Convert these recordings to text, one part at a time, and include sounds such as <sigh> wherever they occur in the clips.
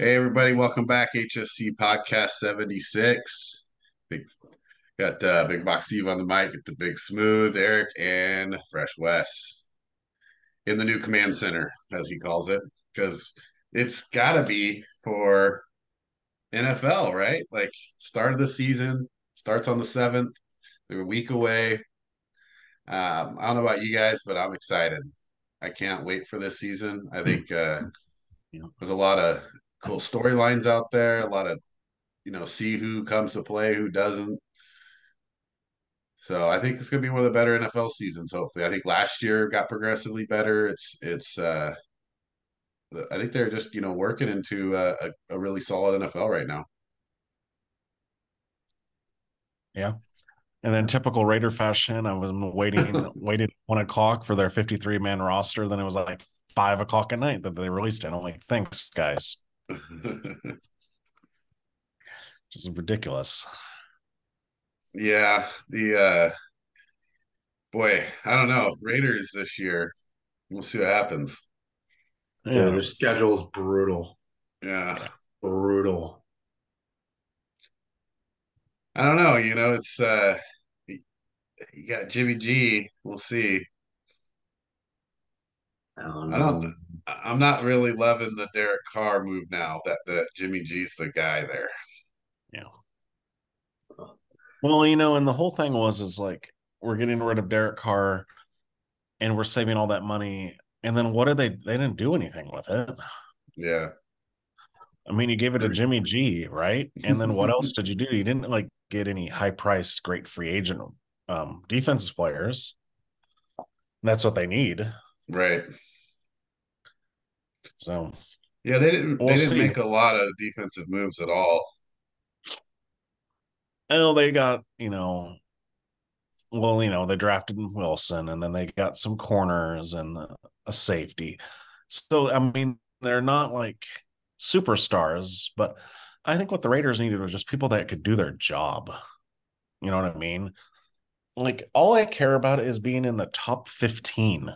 Hey everybody, welcome back. HSC Podcast 76. Big got uh, Big Box Steve on the mic, get the Big Smooth, Eric, and Fresh Wes in the new command center, as he calls it, because it's gotta be for NFL, right? Like start of the season, starts on the seventh. They're a week away. Um, I don't know about you guys, but I'm excited. I can't wait for this season. I think uh, there's a lot of cool storylines out there, a lot of you know, see who comes to play, who doesn't. So I think it's going to be one of the better NFL seasons. Hopefully, I think last year got progressively better. It's it's. uh I think they're just you know working into a, a, a really solid NFL right now. Yeah. And then typical Raider fashion, I was waiting, <laughs> waited one o'clock for their 53 man roster. Then it was like five o'clock at night that they released it. I'm like, thanks, guys. <laughs> Which is ridiculous. Yeah, the uh boy, I don't know. Raiders this year. We'll see what happens. Yeah, yeah their schedule is brutal. Yeah. Brutal. I don't know, you know, it's uh you got Jimmy G. We'll see. I don't, I don't I'm not really loving the Derek Carr move now that that Jimmy G's the guy there. Yeah. Well, you know, and the whole thing was is like we're getting rid of Derek Carr and we're saving all that money. And then what did they they didn't do anything with it. Yeah. I mean, you gave it to Jimmy G, right? And then what else <laughs> did you do? You didn't like get any high priced, great free agent um defensive players. That's what they need. Right. So yeah, they didn't we'll they didn't see. make a lot of defensive moves at all. Oh, they got, you know, well, you know, they drafted Wilson and then they got some corners and a safety. So, I mean, they're not like superstars, but I think what the Raiders needed was just people that could do their job. You know what I mean? Like, all I care about is being in the top 15.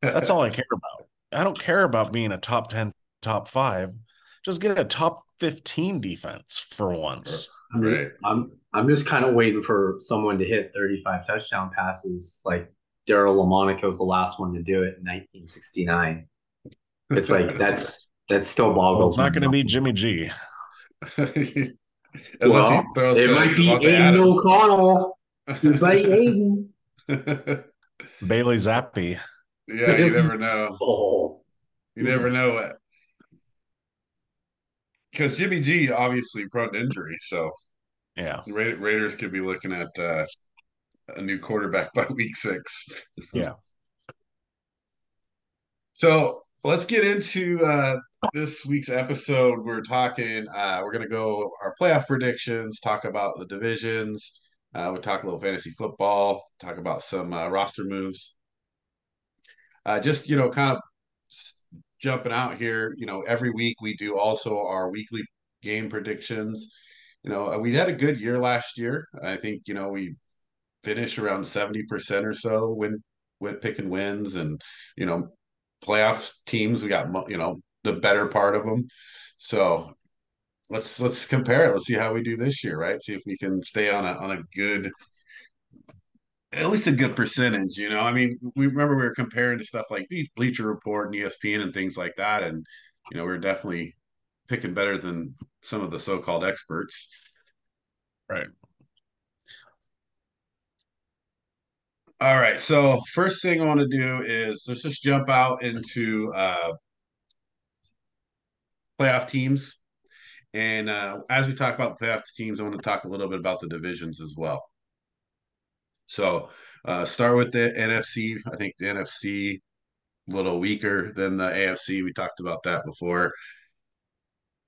That's <laughs> all I care about. I don't care about being a top 10, top five. Just get a top 15 defense for once. Right. I'm I'm just kind of waiting for someone to hit 35 touchdown passes like Daryle Lamonica was the last one to do it in 1969. It's like <laughs> that's that's still boggles. Well, it's not going to be Jimmy G. <laughs> well, it might be Aidan O'Connell. Buddy Aiden. <laughs> Bailey Zappe. Yeah, you never <laughs> know. oh. You never know what because Jimmy G obviously prone to injury, so yeah, Ra- Raiders could be looking at uh, a new quarterback <laughs> by week six. yeah. So let's get into uh, this week's episode. We're talking. Uh, we're gonna go our playoff predictions, talk about the divisions. Uh, we'll talk a little fantasy football, talk about some uh, roster moves. Uh, just you know, kind of jumping out here, you know, every week we do also our weekly game predictions. You know, we had a good year last year. I think, you know, we finished around 70% or so win, win picking wins and, you know, playoff teams, we got, you know, the better part of them. So let's, let's compare it. Let's see how we do this year, right? See if we can stay on a, on a good at least a good percentage, you know. I mean, we remember we were comparing to stuff like the Bleacher Report and ESPN and things like that, and you know, we are definitely picking better than some of the so-called experts. Right. All right. So first thing I want to do is let's just jump out into uh, playoff teams. And uh, as we talk about the playoff teams, I want to talk a little bit about the divisions as well. So uh, start with the NFC. I think the NFC a little weaker than the AFC. We talked about that before.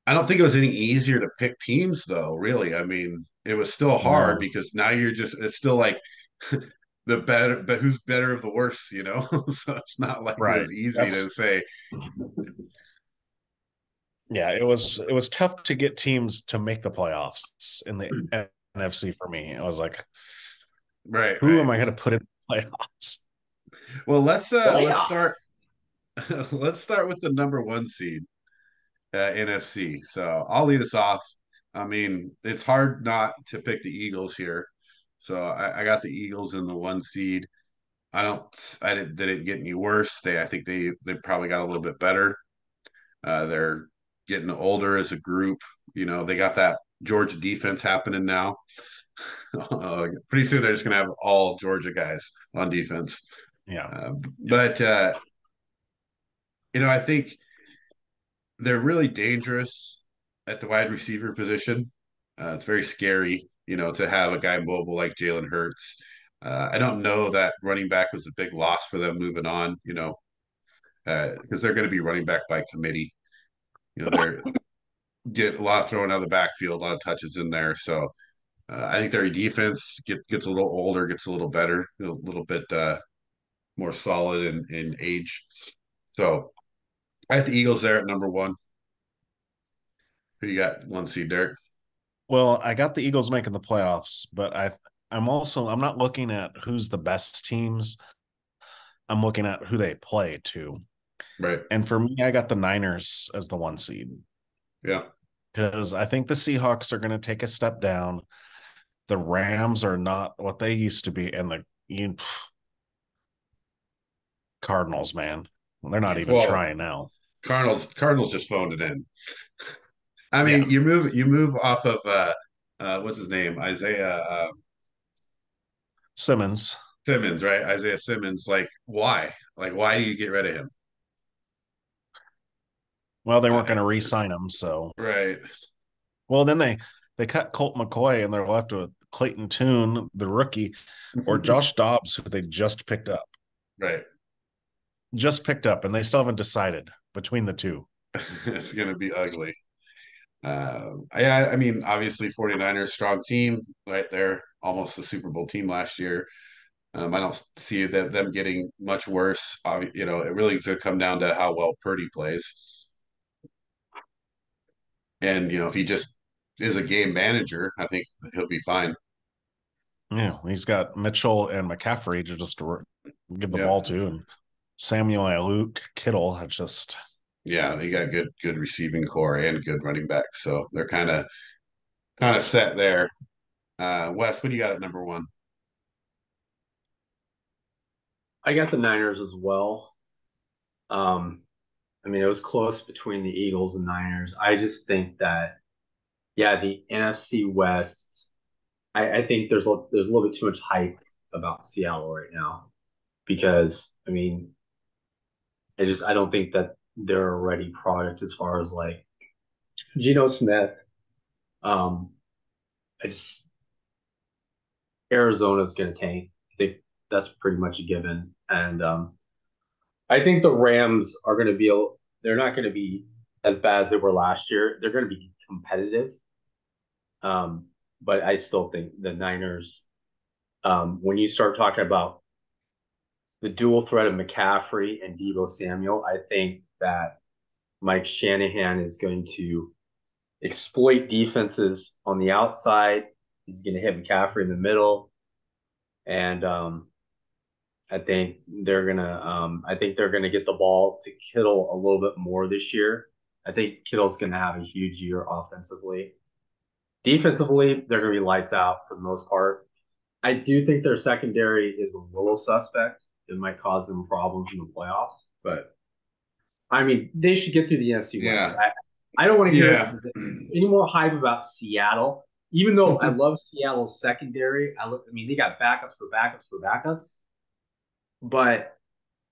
I don't think it was any easier to pick teams though, really. I mean, it was still hard no. because now you're just it's still like <laughs> the better but who's better of the worst, you know? <laughs> so it's not like right. it was easy That's... to say. Yeah, it was it was tough to get teams to make the playoffs in the NFC for me. I was like, Right. Who right. am I going to put in the playoffs? Well, let's uh, let's start. <laughs> let's start with the number one seed. uh, NFC. So I'll lead us off. I mean, it's hard not to pick the Eagles here. So I, I got the Eagles in the one seed. I don't. I didn't. They didn't get any worse. They. I think they. They probably got a little bit better. Uh, they're getting older as a group. You know, they got that Georgia defense happening now. <laughs> pretty soon they're just gonna have all Georgia guys on defense. Yeah. Uh, but uh, you know, I think they're really dangerous at the wide receiver position. Uh, it's very scary, you know, to have a guy mobile like Jalen Hurts. Uh, I don't know that running back was a big loss for them moving on, you know, because uh, they're going to be running back by committee. You know, they're get a lot of throwing out of the backfield, a lot of touches in there. So uh, I think their defense get, gets a little older, gets a little better, a little bit uh, more solid in, in age. So I had the Eagles there at number one. Who you got one seed, Derek? Well, I got the Eagles making the playoffs, but I I'm also I'm not looking at who's the best teams. I'm looking at who they play to. Right. And for me, I got the Niners as the one seed. Yeah. Because I think the Seahawks are going to take a step down. The Rams are not what they used to be, and the you, Cardinals, man, they're not even well, trying now. Cardinals, Cardinals just phoned it in. <laughs> I mean, yeah. you move you move off of uh, uh, what's his name, Isaiah uh, Simmons. Simmons, right? Isaiah Simmons. Like, why? Like, why do you get rid of him? Well, they weren't going to re-sign him, so right. Well, then they they cut Colt McCoy, and they're left with Clayton Tune, the rookie, or Josh Dobbs, who they just picked up. Right. Just picked up, and they still haven't decided between the two. <laughs> it's going to be ugly. Uh, yeah, I mean, obviously, 49ers strong team right there, almost the Super Bowl team last year. Um, I don't see that them getting much worse. You know, it really is going to come down to how well Purdy plays. And you know, if he just is a game manager, I think he'll be fine. Yeah, he's got Mitchell and McCaffrey to just give the yeah. ball to, and Samuel Luke Kittle have just yeah, they got good good receiving corps and good running back, so they're kind of kind of set there. Uh, Wes, what do you got at number one? I got the Niners as well. Um, I mean, it was close between the Eagles and Niners. I just think that, yeah, the NFC West. I, I think there's a, there's a little bit too much hype about Seattle right now, because I mean, I just I don't think that they're a ready product as far as like Geno Smith. Um, I just Arizona's going to tank. I think that's pretty much a given, and um, I think the Rams are going to be. They're not going to be as bad as they were last year. They're going to be competitive. Um, but I still think the Niners. Um, when you start talking about the dual threat of McCaffrey and Deebo Samuel, I think that Mike Shanahan is going to exploit defenses on the outside. He's going to hit McCaffrey in the middle, and um, I think they're gonna. Um, I think they're gonna get the ball to Kittle a little bit more this year. I think Kittle's gonna have a huge year offensively. Defensively, they're gonna be lights out for the most part. I do think their secondary is a little suspect. It might cause them problems in the playoffs, but I mean, they should get through the NFC yeah. I, I don't want to hear yeah. any more hype about Seattle. Even though I love Seattle's secondary, I look. I mean, they got backups for backups for backups. But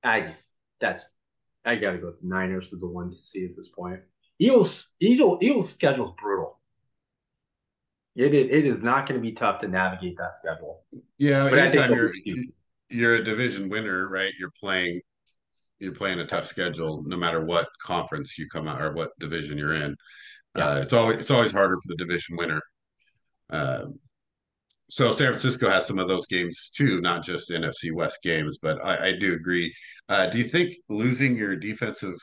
I just that's I gotta go with the Niners as the one to see at this point. Eagles Eagles, Eagles schedule's brutal. It, it, it is not going to be tough to navigate that schedule. Yeah, but anytime you're you're a division winner, right? You're playing you're playing a tough schedule no matter what conference you come out or what division you're in. Yeah. Uh, it's always it's always harder for the division winner. Uh, so San Francisco has some of those games too, not just NFC West games. But I, I do agree. Uh, do you think losing your defensive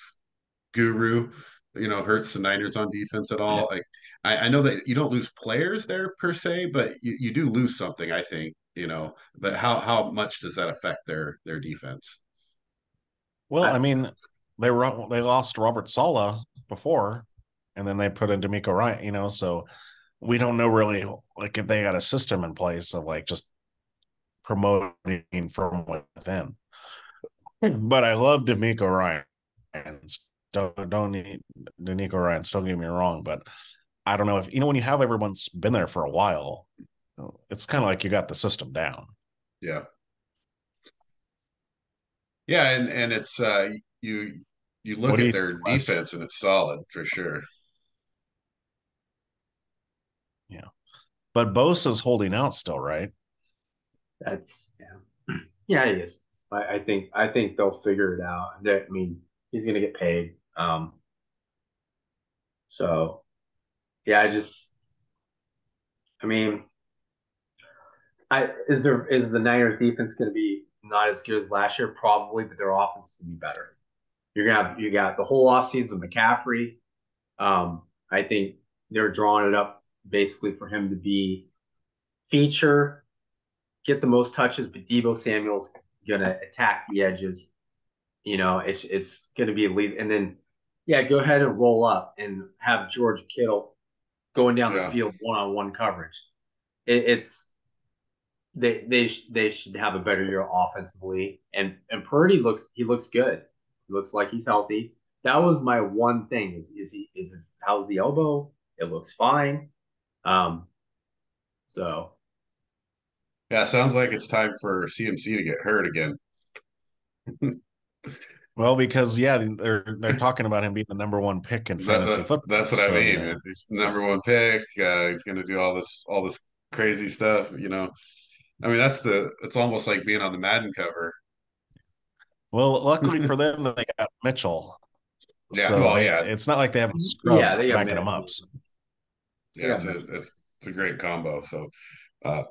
guru, you know, hurts the Niners on defense at all? Yeah. Like, I, I, know that you don't lose players there per se, but you, you do lose something. I think you know. But how how much does that affect their their defense? Well, I, I mean, they were they lost Robert Saleh before. and then they put in DeMeco Ryan, you know, so we don't know really like if they got a system in place of like just promoting from within. But I love DeMeco Ryan. Don't don't need DeMeco Ryan. Don't get me wrong, but I don't know if you know when you have everyone's been there for a while, it's kind of like you got the system down. Yeah. Yeah, and and it's uh you you look at their defense and it's solid for sure. Yeah. But Bosa's holding out still, right? That's yeah. <clears throat> Yeah, he is. I, I think I think they'll figure it out. I mean, he's gonna get paid. Um so yeah, I just I mean I is there is the Niners defense gonna be not as good as last year? Probably, but their offense gonna be better. You're gonna have you got the whole offseason with McCaffrey. Um, I think they're drawing it up basically for him to be feature, get the most touches, but Deebo Samuel's gonna attack the edges. You know, it's it's gonna be a lead, and then yeah, go ahead and roll up and have George Kittle going down yeah. the field one on one coverage. It, it's they they they should have a better year offensively, and and Purdy looks he looks good. He looks like he's healthy. That was my one thing. Is is he is his, how's the elbow? It looks fine. Um, so yeah, sounds like it's time for CMC to get hurt again. <laughs> well, because yeah, they're they're talking about him being the number one pick in fantasy that, football. That's what so, I mean. Yeah. He's number one pick. Uh, he's going to do all this all this crazy stuff. You know, I mean, that's the. It's almost like being on the Madden cover. Well, luckily <laughs> for them, they got Mitchell. Yeah, so well, yeah. It's not like they have a scrub yeah, they backing them up. So. Yeah, it's a, it's, it's a great combo. So, uh,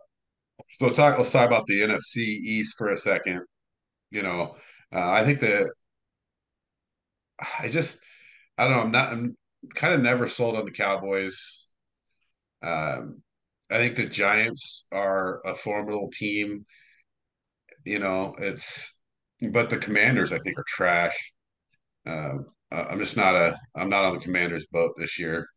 so let's talk. Let's talk about the NFC East for a second. You know, uh, I think that I just I don't know. I'm not. I'm kind of never sold on the Cowboys. Um, I think the Giants are a formidable team. You know, it's but the Commanders I think are trash. Uh, I'm just not a. I'm not on the Commanders boat this year.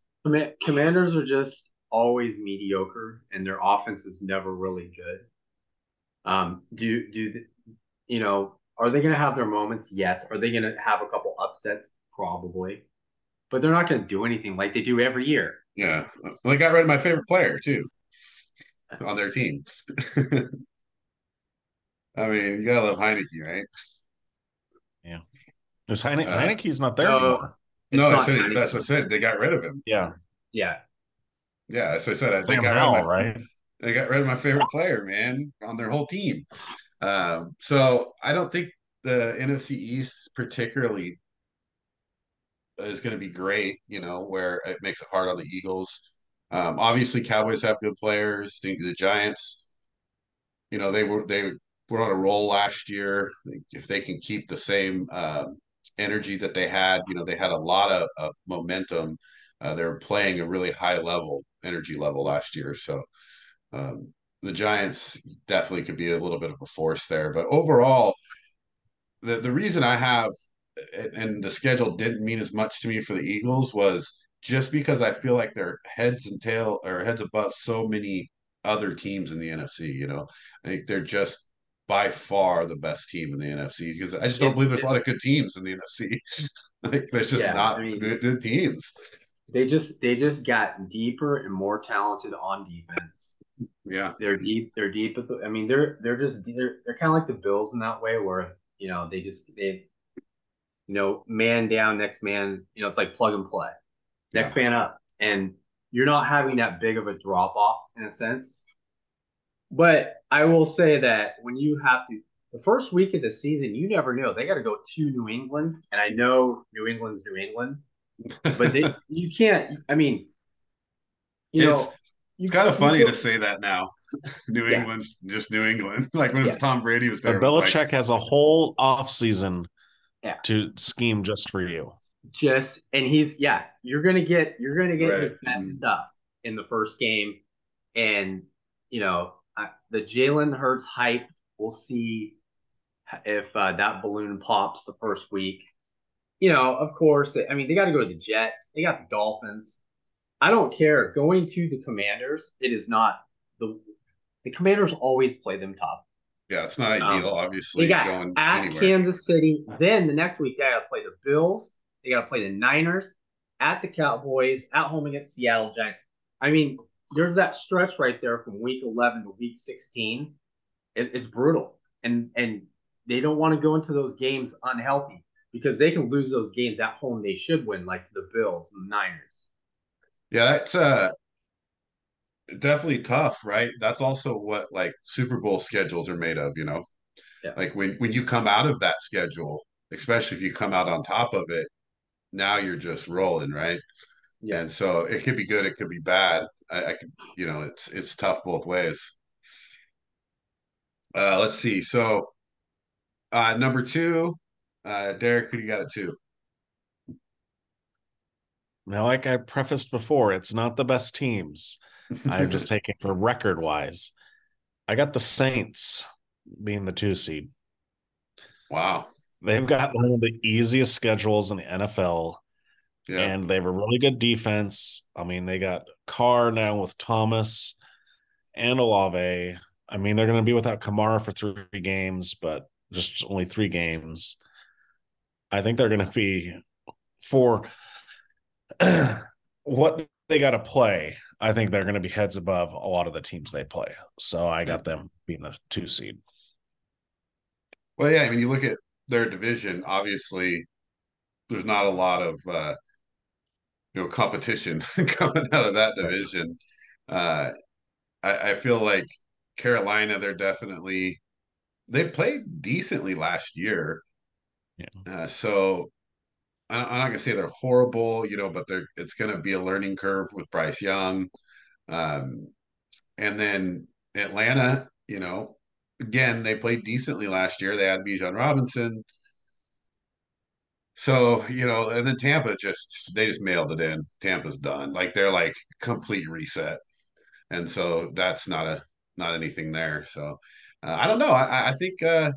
Commanders are just always mediocre, and their offense is never really good. Um, do do the, you know? Are they going to have their moments? Yes. Are they going to have a couple upsets? Probably, but they're not going to do anything like they do every year. Yeah, well, they got rid of my favorite player too on their team. <laughs> I mean, you gotta love Heinicke, right? Yeah. Is Heine- uh, Heinicke's not there no, anymore? No, I said that's what I said. They got rid of him. Yeah. Yeah. Yeah, that's what I said. I think got rid right? They got rid of my favorite player, man, on their whole team. Um, so I don't think the NFC East particularly is going to be great. You know, where it makes it hard on the Eagles. Um, obviously, Cowboys have good players. The, the Giants, you know, they were they were on a roll last year. If they can keep the same uh, energy that they had, you know, they had a lot of, of momentum. Uh, they were playing a really high level energy level last year. So um, the Giants definitely could be a little bit of a force there. But overall, the the reason I have and the schedule didn't mean as much to me for the Eagles was just because I feel like they're heads and tail or heads above so many other teams in the NFC. You know, I think they're just by far the best team in the NFC because I just don't it's, believe there's a lot of good teams in the NFC. <laughs> like there's just yeah, not I mean, good, good teams. They just they just got deeper and more talented on defense. Yeah, they're deep. They're deep. The, I mean, they're they're just they're they're kind of like the Bills in that way, where you know they just they, you know, man down, next man. You know, it's like plug and play next yeah. man up. And you're not having that big of a drop off in a sense. But I will say that when you have to, the first week of the season, you never know. They got to go to New England. And I know New England's New England, but they, <laughs> you can't, I mean, you it's, know, it's kind of funny to say that now. <laughs> New yeah. England's just New England. <laughs> Like when yeah. Tom Brady was there. But Belichick like, has a whole off season yeah. to scheme just for you just and he's yeah, you're gonna get you're gonna get right. his best mm-hmm. stuff in the first game, and you know I, the Jalen Hurts hype. We'll see if uh, that balloon pops the first week. you know, of course, they, I mean, they got to go to the Jets. They got the Dolphins. I don't care. Going to the Commanders, it is not the the Commanders always play them tough. Yeah, it's not ideal, um, obviously. They got going at anywhere. Kansas City. Then the next week they got to play the Bills. They got to play the Niners at the Cowboys at home against Seattle Giants. I mean, there's that stretch right there from week 11 to week 16. It, it's brutal, and and they don't want to go into those games unhealthy because they can lose those games at home. They should win, like the Bills and the Niners. Yeah, it's uh definitely tough, right? That's also what like Super Bowl schedules are made of, you know. Yeah. Like when when you come out of that schedule, especially if you come out on top of it, now you're just rolling, right? Yeah. And so it could be good, it could be bad. I, I could, you know, it's it's tough both ways. Uh, let's see. So, uh, number two, uh, Derek, who do you got it two? Now, like I prefaced before, it's not the best teams. I'm just <laughs> taking for record wise. I got the Saints being the two seed. Wow. They've got one of the easiest schedules in the NFL. Yeah. And they have a really good defense. I mean, they got Carr now with Thomas and Olave. I mean, they're going to be without Kamara for three games, but just only three games. I think they're going to be for <clears throat> what they got to play. I think they're going to be heads above a lot of the teams they play. So I got them being the two seed. Well, yeah, I mean, you look at their division. Obviously, there's not a lot of uh, you know competition <laughs> coming out of that division. Uh, I, I feel like Carolina, they're definitely they played decently last year. Yeah. Uh, so I'm not gonna say they're horrible, you know, but they're it's gonna be a learning curve with Bryce Young. Um, and then Atlanta, you know, again, they played decently last year. They had Bijan Robinson. So, you know, and then Tampa just they just mailed it in. Tampa's done. Like they're like complete reset. And so that's not a not anything there. So uh, I don't know. I, I think uh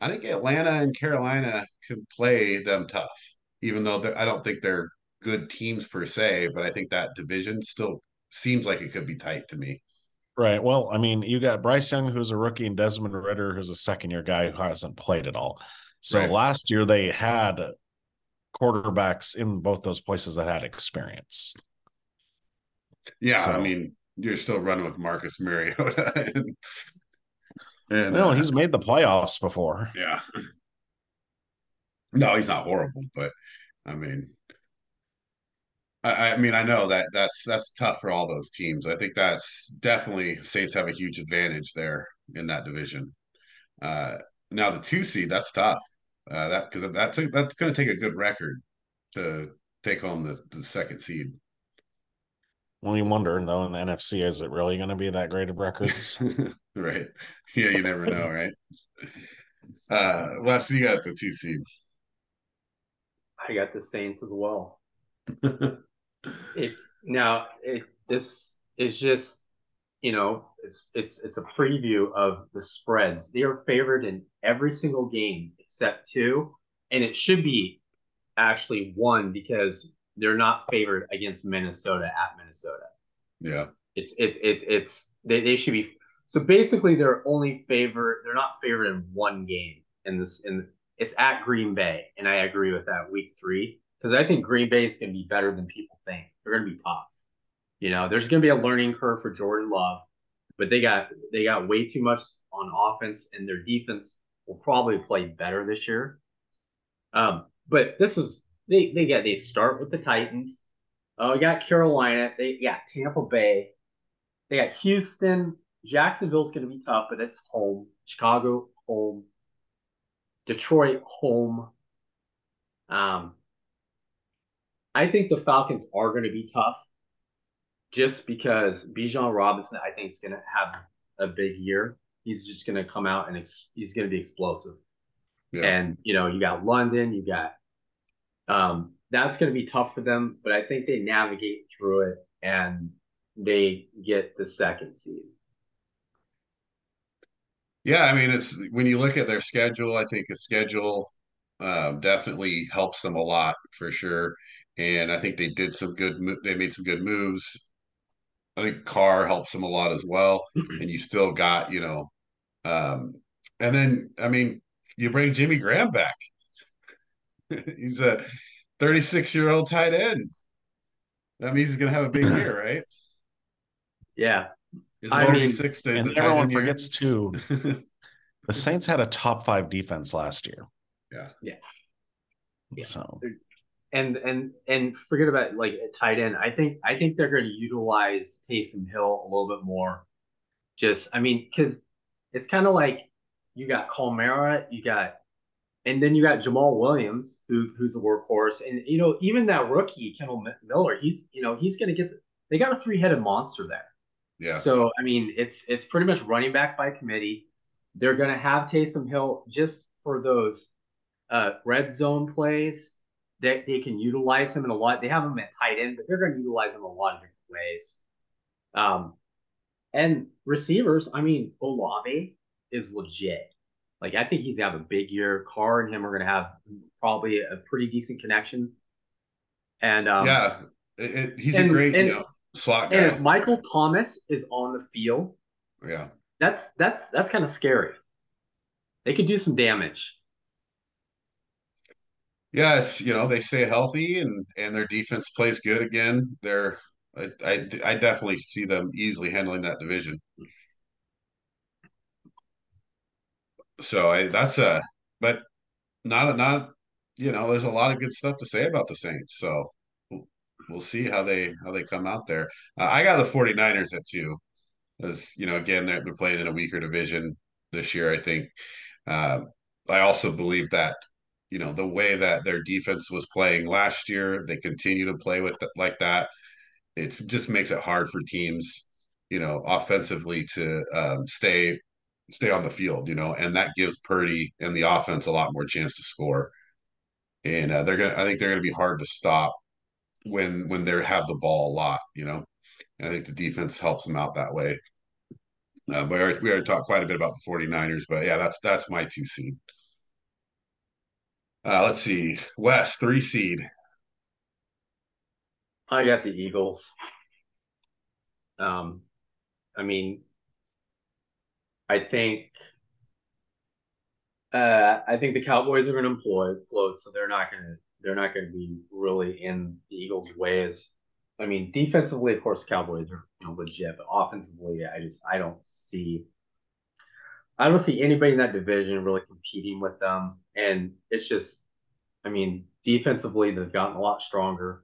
I think Atlanta and Carolina can play them tough, even though I don't think they're good teams per se. But I think that division still seems like it could be tight to me. Right. Well, I mean, you got Bryce Young, who's a rookie, and Desmond Ridder, who's a second year guy who hasn't played at all. So right. last year they had quarterbacks in both those places that had experience. Yeah, so, I mean, you're still running with Marcus Mariota. <laughs> and, and no, uh, he's made the playoffs before. Yeah. No, he's not horrible, but I mean, I, I, mean, I know that that's that's tough for all those teams. I think that's definitely Saints have a huge advantage there in that division. Uh, now the two seed, that's tough. Uh, that because that's a, that's going to take a good record to take home the, the second seed. Well, you wonder though in the NFC, is it really going to be that great of records? <laughs> right. Yeah, you never know, right? Uh, Wes, you got the two seed. I got the Saints as well. <laughs> if now it this is just you know it's it's it's a preview of the spreads. They are favored in every single game except two, and it should be actually one because they're not favored against Minnesota at Minnesota. Yeah. It's it's it's it's they, they should be so basically they're only favored they're not favored in one game in this in it's at Green Bay and I agree with that week 3 because I think Green Bay is going to be better than people think. They're going to be tough. You know, there's going to be a learning curve for Jordan Love, but they got they got way too much on offense and their defense will probably play better this year. Um, but this is they they get they start with the Titans. Oh, we got Carolina. They got Tampa Bay. They got Houston. Jacksonville's going to be tough, but it's home. Chicago home. Detroit home. Um, I think the Falcons are going to be tough, just because Bijan Robinson I think is going to have a big year. He's just going to come out and ex- he's going to be explosive. Yeah. And you know, you got London, you got um, that's going to be tough for them, but I think they navigate through it and they get the second seed. Yeah, I mean, it's when you look at their schedule, I think a schedule um, definitely helps them a lot for sure. And I think they did some good. They made some good moves. I think Carr helps them a lot as well. and you still got you know, um, and then I mean, you bring Jimmy Graham back. <laughs> he's a 36 year old tight end. That means he's going to have a big year, <clears throat> right? Yeah. Is I mean, six and the everyone forgets too. <laughs> the Saints had a top five defense last year. Yeah. Yeah. yeah. So and and and forget about like tight end. I think I think they're going to utilize Taysom Hill a little bit more. Just I mean, because it's kind of like you got Kamara, you got and then you got Jamaal Williams, who who's a workhorse, and you know even that rookie Kendall Miller, he's you know he's going to get. They got a three headed monster there. Yeah. So I mean, it's it's pretty much running back by committee. They're going to have Taysom Hill just for those uh, red zone plays that they, they can utilize him in a lot. They have him at tight end, but they're going to utilize him a lot of different ways. Um, and receivers, I mean, Olave is legit. Like I think he's gonna have a big year. Carr and him are gonna have probably a pretty decent connection. And um, yeah, it, it, he's and, a great and, you know, slot guy. And if Michael Thomas is on the field, yeah, that's that's that's kind of scary. They could do some damage. Yes, you know they stay healthy and and their defense plays good again. They're I, I, I definitely see them easily handling that division. So I that's a but not a not you know there's a lot of good stuff to say about the Saints. So we'll, see how they how they come out there. Uh, I got the 49ers at two. As you know, again they're, they're playing in a weaker division this year. I think. Uh, I also believe that you know the way that their defense was playing last year, they continue to play with like that. It just makes it hard for teams, you know, offensively to um, stay stay on the field, you know, and that gives Purdy and the offense a lot more chance to score. And uh, they're gonna, I think they're gonna be hard to stop when when they have the ball a lot, you know. And I think the defense helps them out that way. Uh, we already, we already talked quite a bit about the 49ers, but yeah, that's that's my two seed. Uh, let's see, Wes three seed. I got the Eagles. Um, I mean, I think uh, I think the Cowboys are going to employ float, so they're not going to they're not going to be really in the Eagles' ways. I mean, defensively, of course, Cowboys are you know legit, but offensively, I just I don't see I don't see anybody in that division really competing with them, and it's just I mean, defensively, they've gotten a lot stronger.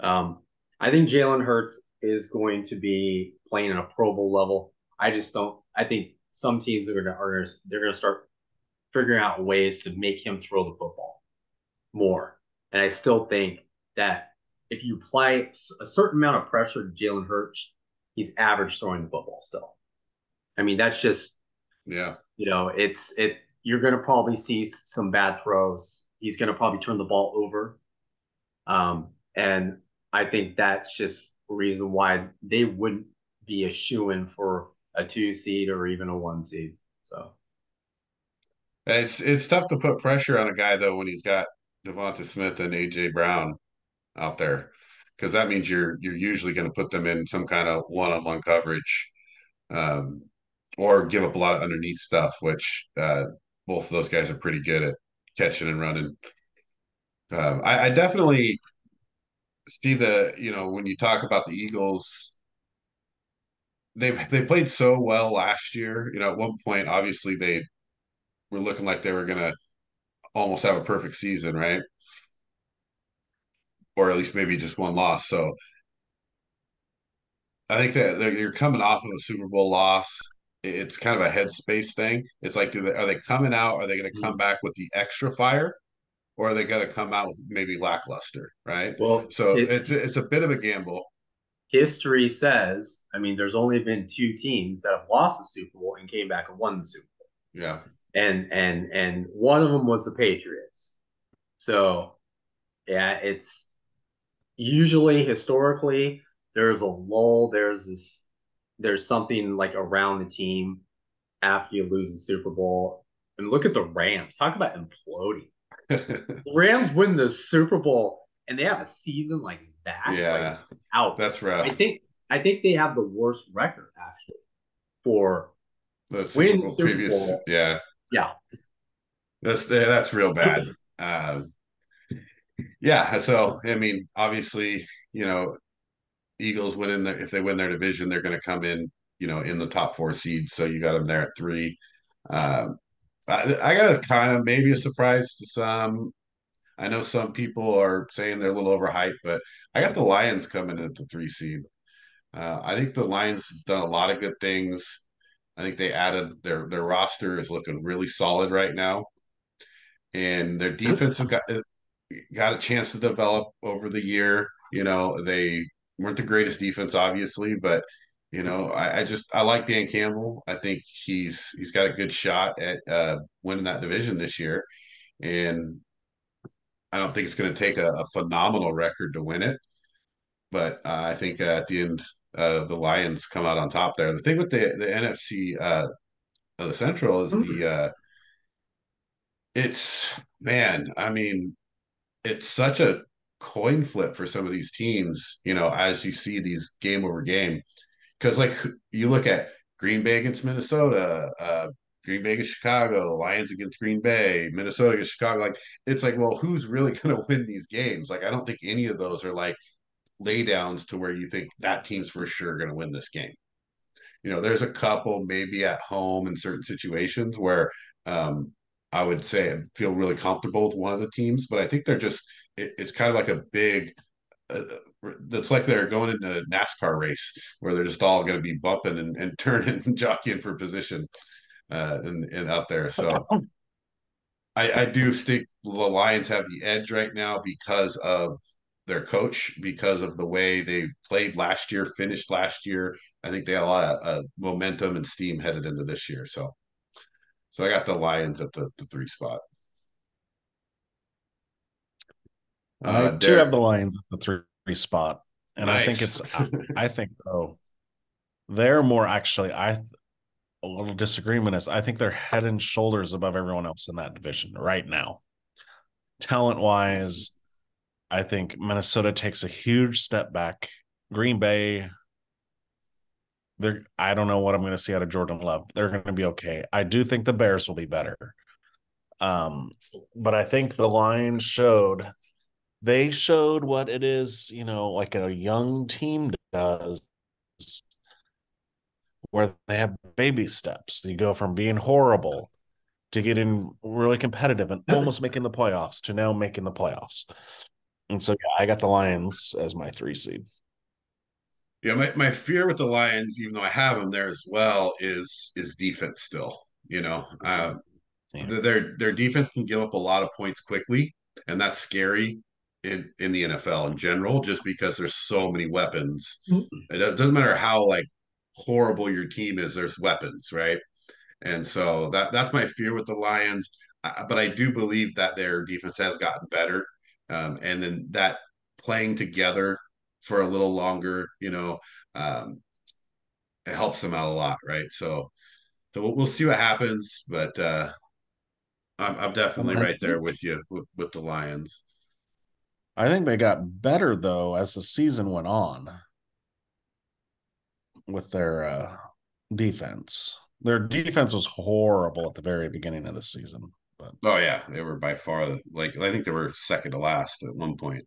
Um, I think Jalen Hurts is going to be playing at a Pro Bowl level. I just don't. I think some teams are going to are they're going to start figuring out ways to make him throw the football more. And I still think that if you apply a certain amount of pressure to Jalen Hurts, he's average throwing the football still. I mean, that's just yeah. You know, it's it. You're going to probably see some bad throws. He's going to probably turn the ball over. Um, and I think that's just a reason why they wouldn't be a shoe in for a two seed or even a one seed. So it's it's tough to put pressure on a guy though when he's got DeVonta Smith and AJ Brown out there because that means you're you're usually going to put them in some kind of one-on-one coverage um, or give up a lot of underneath stuff, which uh, both of those guys are pretty good at catching and running. Um, I, I definitely see the you know when you talk about the Eagles they they played so well last year. You know, at one point, obviously they were looking like they were gonna almost have a perfect season, right? Or at least maybe just one loss. So I think that you're coming off of a Super Bowl loss. It's kind of a headspace thing. It's like, do they are they coming out? Are they going to come mm-hmm. back with the extra fire, or are they going to come out with maybe lackluster? Right. Well, so it, it's it's a bit of a gamble history says, I mean, there's only been two teams that have lost the Super Bowl and came back and won the Super Bowl. Yeah. And and and one of them was the Patriots. So yeah, it's usually historically there's a lull, there's this there's something like around the team after you lose the Super Bowl. And look at the Rams. Talk about imploding. <laughs> Rams win the Super Bowl and they have a season like that. yeah, like, out. that's rough. I think I think they have the worst record actually for The win Bowl Super Bowl. yeah, yeah. that's that's real bad. Uh, yeah, so I mean, obviously, you know, Eagles winning their if they win their division, they're going to come in, you know, in the top four seeds. So you got them there at three. Um, I, I got a kind of maybe a surprise to some. I know some people are saying they're a little overhyped, but I got the Lions coming at the three seed. Uh, I think the Lions has done a lot of good things. I think they added their their roster is looking really solid right now, and their defense got got a chance to develop over the year. You know, they weren't the greatest defense, obviously, but you know, I, I just I like Dan Campbell. I think he's he's got a good shot at uh, winning that division this year, and I don't think it's going to take a, a, phenomenal record to win it, but uh, I think uh, at the end, uh, the Lions come out on top there. The thing with the the NFC, uh, the Central is the uh, it's man. I mean, it's such a coin flip for some of these teams. You know, as you see these game over game, because like you look at Green Bay against Minnesota, uh, Green Bay against Chicago, Lions against Green Bay, Minnesota against Chicago. Like it's like, well, who's really <laughs> going to win these games? Like I don't think any of those are like laydowns to where you think that team's for sure going to win this game. You know, there's a couple maybe at home in certain situations where um, I would say I feel really comfortable with one of the teams, but I think they're just it, it's kind of like a big. Uh, it's like they're going into a NASCAR race where they're just all going to be bumping and, and <laughs> turning and jockeying for position uh, and, and out there. So <laughs> I, I do think the Lions have the edge right now because of their coach, because of the way they played last year, finished last year. I think they had a lot of uh, momentum and steam headed into this year. So, so I got the Lions at the, the three spot. Uh, I do have the Lions at the three spot, and nice. I think it's. <laughs> I, I think though, they're more actually. I a little disagreement is I think they're head and shoulders above everyone else in that division right now. Talent wise, I think Minnesota takes a huge step back. Green Bay, they're I don't know what I'm going to see out of Jordan Love. They're going to be okay. I do think the Bears will be better. Um, but I think the Lions showed they showed what it is, you know, like a young team does where they have baby steps. You go from being horrible to getting really competitive and almost making the playoffs to now making the playoffs. And so yeah, I got the Lions as my three seed. Yeah, my, my fear with the Lions, even though I have them there as well, is is defense still. You know, uh, yeah. their their defense can give up a lot of points quickly, and that's scary in in the NFL in general, just because there's so many weapons. Mm-hmm. It doesn't matter how like horrible your team is, there's weapons, right? And so that that's my fear with the Lions. Uh, but I do believe that their defense has gotten better, um, and then that playing together for a little longer, you know, um, it helps them out a lot, right? So, so we'll, we'll see what happens, but uh, I'm, I'm definitely right there with you with, with the Lions. I think they got better though as the season went on with their uh, defense. Their defense was horrible at the very beginning of the season. But oh yeah, they were by far like I think they were second to last at one point.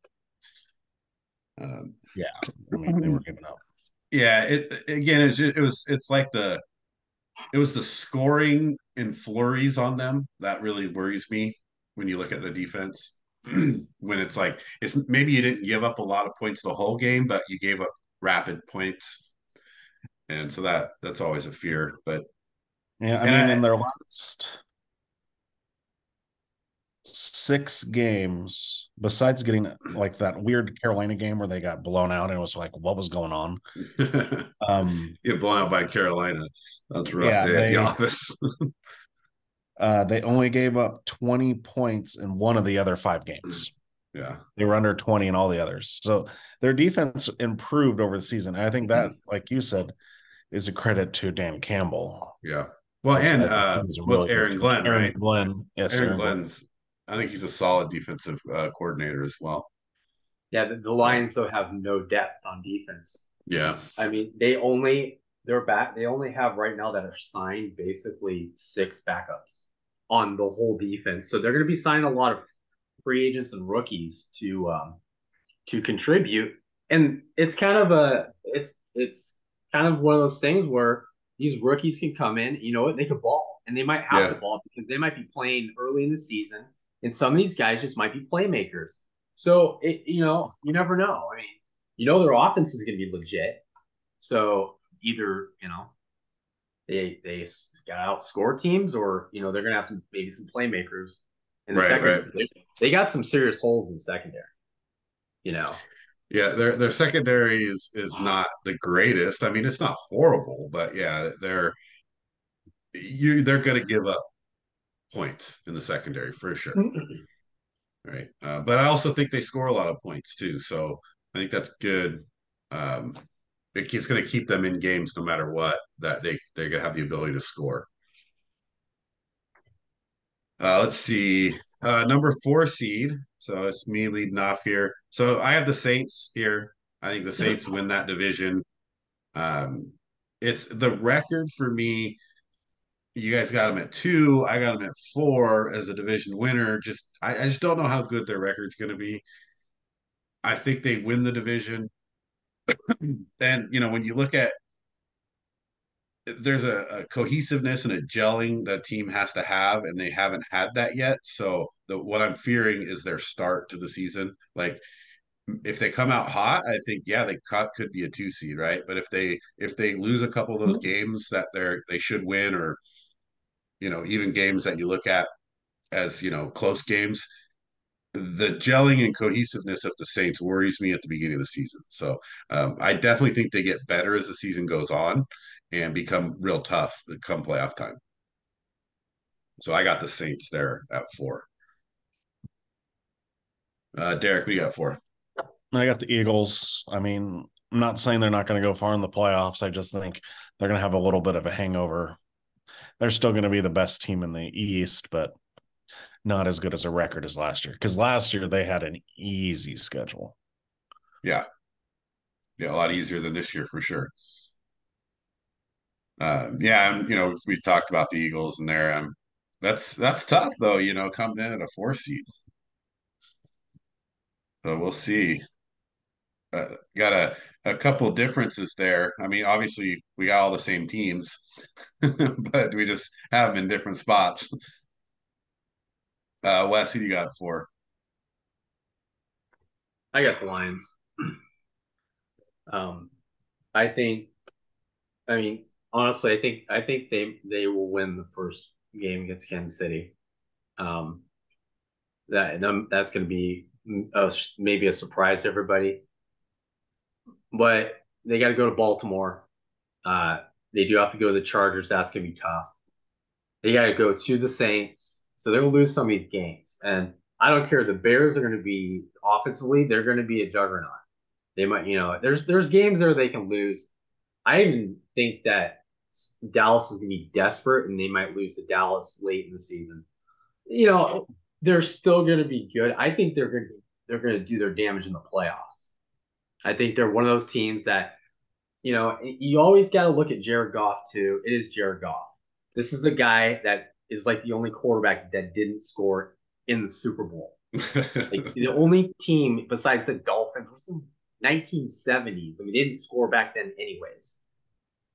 Um, yeah, I mean they were giving up. Yeah, it again it's it was it's like the it was the scoring and flurries on them that really worries me when you look at the defense. <clears throat> when it's like it's maybe you didn't give up a lot of points the whole game, but you gave up rapid points and so that that's always a fear. But yeah, I mean, I, in their last six games, besides getting <clears throat> like that weird Carolina game where they got blown out and it was like, what was going on? <laughs> um, get blown out by Carolina. That's rough yeah, day they, at the office. <laughs> uh, they only gave up 20 points in one of the other five games. Yeah. They were under 20 in all the others. So their defense improved over the season. And I think that, like you said, is a credit to Dan Campbell. Yeah. Well, and uh, with Aaron Glenn, Aaron right? Glenn, yes, Aaron, Aaron Glenn's I think he's a solid defensive uh, coordinator as well. Yeah, the, the Lions though have no depth on defense. Yeah, I mean, they only they're back. They only have right now that are signed basically six backups on the whole defense. So they're going to be signing a lot of free agents and rookies to um, to contribute. And it's kind of a it's it's kind of one of those things where these rookies can come in, you know what, they could ball and they might have Yeah. the ball because they might be playing early in the season. And some of these guys just might be playmakers. So it you know, you never know. I mean, you know their offense is gonna be legit. So either, you know, they they got outscore teams or you know they're gonna have some maybe some playmakers in the Right, second. right. They, they got some serious holes in the secondary. You know. yeah. Their their secondary is is not the greatest. I mean, it's not horrible, but yeah, they're you they're going to give up points in the secondary for sure. right? Uh, but I also think they score a lot of points too, so I think that's good. Um, it, it's going to keep them in games no matter what. That they they're going to have the ability to score. Uh, let's see, uh, number four seed. So it's me leading off here. So I have the Saints here. I think the Saints win that division. Um, it's the record for me. You guys got them at two. I got them at four as a division winner. Just I, I just don't know how good their record's going to be. I think they win the division. <clears throat> and you know, when you look at there's a, a cohesiveness and a gelling that team has to have, and they haven't had that yet. So the what I'm fearing is their start to the season. Like if they come out hot, I think yeah, they could, could be a two seed, right? But if they if they lose a couple of those mm-hmm. games that they're they should win, or you know even games that you look at as you know close games, the gelling and cohesiveness of the Saints worries me at the beginning of the season. So um, I definitely think they get better as the season goes on and become real tough come playoff time. So I got the Saints there at four. Uh, Derek, we got four. I got the Eagles. I mean, I'm not saying they're not going to go far in the playoffs. I just think they're going to have a little bit of a hangover. They're still going to be the best team in the East, but not as good as a record as last year. Because last year they had an easy schedule. Yeah. Yeah, a lot easier than this year for sure. Um, yeah, and you know, we talked about the Eagles and there. Um, that's that's tough though, you know, coming in at a four seed. So we'll see. Uh, got a a couple differences there. I mean, obviously we got all the same teams, <laughs> but we just have them in different spots. Uh, Wes, who do you got for? I got the Lions. <clears throat> um, I think. I mean, honestly, I think I think they they will win the first game against Kansas City. Um, that that's going to be a, maybe a surprise to everybody. But they got to go to Baltimore. Uh, they do have to go to the Chargers. That's going to be tough. They got to go to the Saints. So they'll lose some of these games. And I don't care. The Bears are going to be offensively, they're going to be a juggernaut. They might, you know, there's there's games there they can lose. I even think that Dallas is going to be desperate and they might lose to Dallas late in the season. You know, they're still going to be good. I think they're going to they're going to do their damage in the playoffs. I think they're one of those teams that, you know, you always got to look at Jared Goff too. It is Jared Goff. This is the guy that is like the only quarterback that didn't score in the Super Bowl. Like <laughs> the only team besides the Dolphins, this is 1970s. I mean, they didn't score back then, anyways.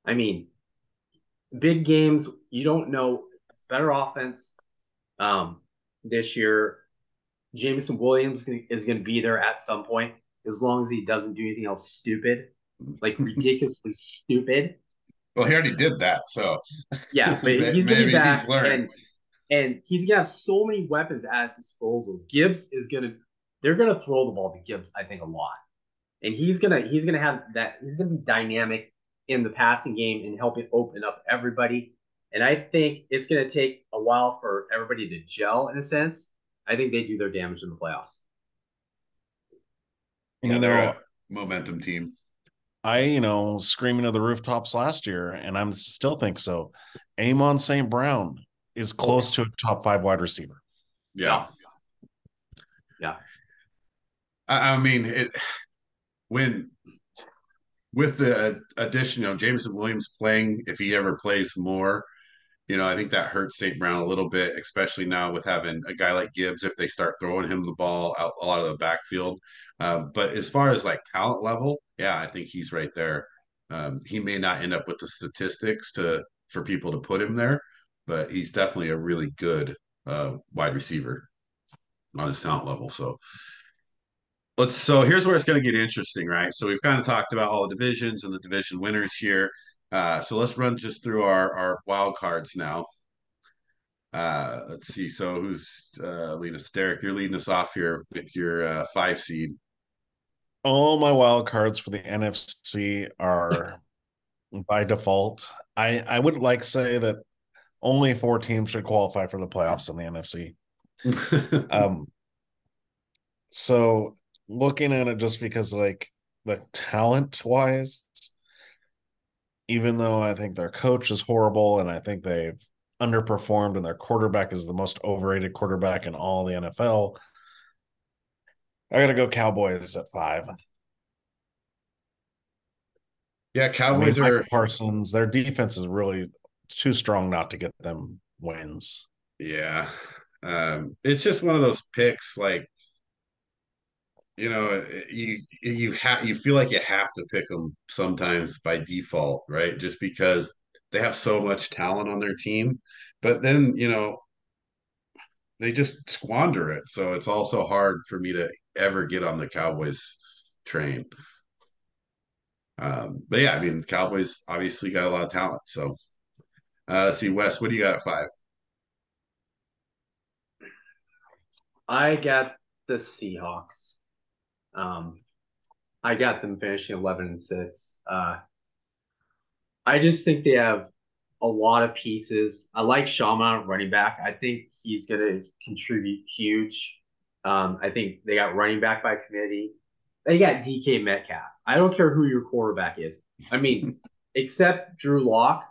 I mean, big games, you don't know. Better offense um, this year. Jameson Williams is going to be there at some point, as long as he doesn't do anything else stupid, like ridiculously <laughs> stupid. well, he already did that, so Yeah, but <laughs> he's gonna be back, he's and and he's gonna have so many weapons at his disposal. Gibbs is gonna, they're gonna throw the ball to Gibbs, I think, a lot, and he's gonna he's gonna have that. He's gonna be dynamic in the passing game and help it open up everybody. And I think it's gonna take a while for everybody to gel in a sense. I think they do their damage in the playoffs. Yeah, you they're know, momentum team. I, you know, screaming to the rooftops last year, and I'm still think so. Amon St. Brown is close to a top five wide receiver. Yeah, Yeah. I, I mean it when with the addition of Jameson Williams playing, if he ever plays more, you know, I think that hurts St. Brown a little bit, especially now with having a guy like Gibbs if they start throwing him the ball out a lot of the backfield. Uh, but as far as like talent level, yeah, I think he's right there. Um, he may not end up with the statistics to for people to put him there, but he's definitely a really good uh, wide receiver on his talent level. So let's so here's where it's going to get interesting, right? So we've kind of talked about all the divisions and the division winners here. Uh, so let's run just through our our wild cards now. Uh, let's see. So who's uh, leading us? Derek, you're leading us off here with your uh, five seed. All my wild cards for the NFC are <laughs> by default. I I would like say that only four teams should qualify for the playoffs in the NFC. <laughs> um, so looking at it just because like the talent wise, even though I think their coach is horrible and I think they've underperformed and their quarterback is the most overrated quarterback in all the NFL, I gotta go Cowboys at five. Yeah, Cowboys I mean, are Parsons. Their defense is really too strong not to get them wins. Yeah, um, it's just one of those picks. Like you know, you you have you feel like you have to pick them sometimes by default, right? Just because they have so much talent on their team, but then you know they just squander it. So it's also hard for me to ever get on the Cowboys train. Um, but yeah, I mean, Cowboys obviously got a lot of talent. So uh, see, Wes, what do you got at five? I got the Seahawks. Um, I got them finishing eleven and six. Uh, I just think they have a lot of pieces. I like Shama running back. I think he's going to contribute huge. Um, I think they got running back by committee. They got DK Metcalf. I don't care who your quarterback is. I mean, <laughs> except Drew Lock.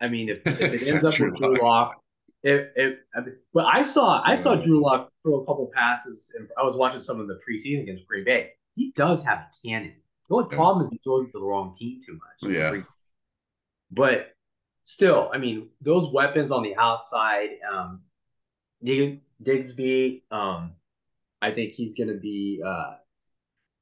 I mean, if, if it ends up Drew with Drew Lock, if, if I mean, but I saw I saw Drew Lock throw a couple passes, and I was watching some of the preseason against Green Bay. He does have a cannon. The only problem is he throws it to the wrong team too much. Yeah. But still, I mean, those weapons on the outside, um, Digsby, um, I think he's going to be, uh,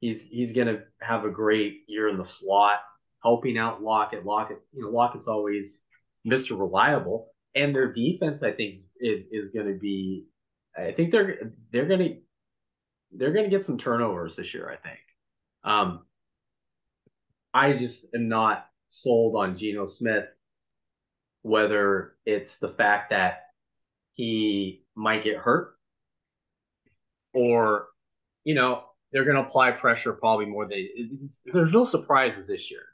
he's he's going to have a great year in the slot, helping out Lockett. Lockett, you know, Lockett's always Mr. Reliable, and their defense, I think, is is going to be. I think they're they're going to they're going to get some turnovers this year. I think. Um, I just am not sold on Geno Smith whether it's the fact that he might get hurt or, you know, they're going to apply pressure probably more than there's no surprises this year.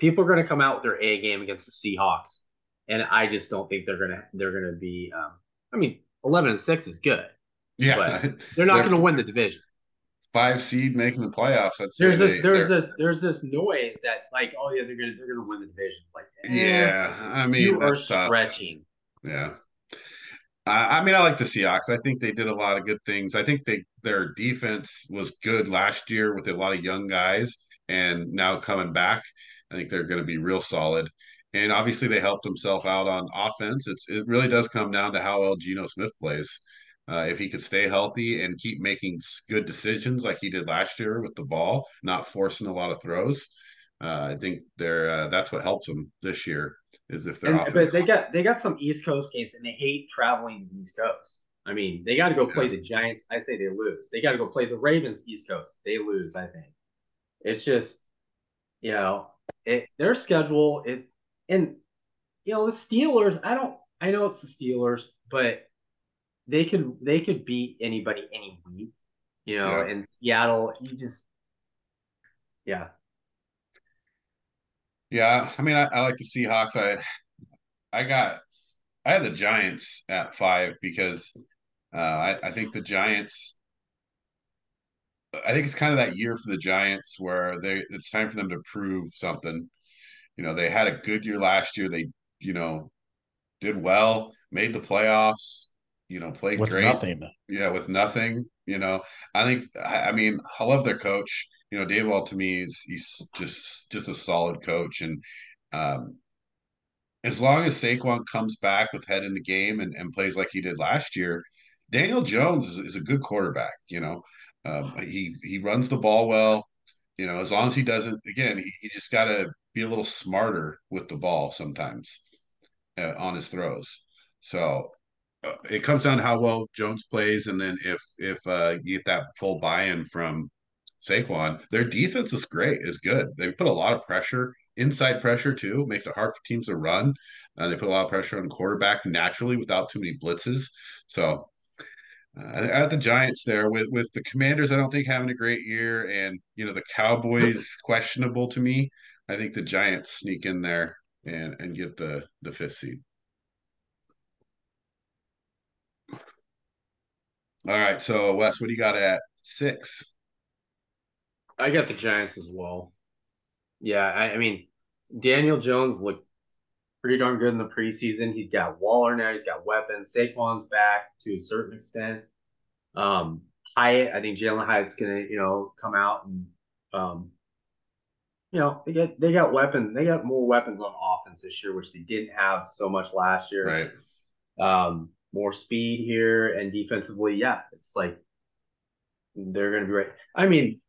People are going to come out with their A game against the Seahawks, and I just don't think they're going to they're going to be. Um, I mean, eleven and six is good. Yeah, but <laughs> they're not going to win the division five seed making the playoffs. I'd there's this they, there's this there's this noise that like oh yeah they're gonna they're gonna win the division. Like eh, yeah, I mean you are stretching. Yeah. I mean, I like the Seahawks. I think they did a lot of good things. I think they their defense was good last year with a lot of young guys, and now coming back, I think they're going to be real solid. And obviously, they helped themselves out on offense. It's it really does come down to how well Geno Smith plays. Uh, if he could stay healthy and keep making good decisions like he did last year with the ball, not forcing a lot of throws, uh, I think they're uh, that's what helps them this year. Is if they're and, but they got they got some East Coast games and they hate traveling the East Coast. I mean, they got to go play the Giants. I say they lose. They got to go play the Ravens East Coast. They lose. I think it's just you know it, their schedule is and you know the Steelers. I don't. I know it's the Steelers, but they could they could beat anybody any week, you know. Yeah. And Seattle, you just yeah. Yeah, I mean, I, I like the Seahawks. I I got I had the Giants at five because uh, I, I think the Giants. I think it's kind of that year for the Giants where they it's time for them to prove something. You know, they had a good year last year. They, you know, did well, made the playoffs, you know, played with great. nothing. Yeah, with nothing. You know, I think. I, I mean, I love their coach. You know, Dave Daboll to me is he's just just a solid coach, and um, as long as Saquon comes back with head in the game and, and plays like he did last year, Daniel Jones is, is a good quarterback. You know, um, he he runs the ball well. You know, as long as he doesn't, again, he, he just got to be a little smarter with the ball sometimes uh, on his throws. So uh, it comes down to how well Jones plays, and then if if uh, you get that full buy-in from Saquon, their defense is great, is good. They put a lot of pressure, inside pressure too, makes it hard for teams to run. Uh, they put a lot of pressure on quarterback naturally without too many blitzes. So uh, at the Giants there with with the Commanders, I don't think having a great year, and you know the Cowboys questionable to me. I think the Giants sneak in there and and get the the fifth seed. All right, so Wes, what do you got at six? I got the Giants as well. Yeah, I, I mean, Daniel Jones looked pretty darn good in the preseason. He's got Waller now. He's got weapons. Saquon's back to a certain extent. Um, Hyatt, I think Jalin Hyatt's gonna, you know, come out and, um, you know, they get they got weapons. They got more weapons on offense this year, which they didn't have so much last year. Right. Um, more speed here and defensively, yeah, it's like they're gonna be right. I mean,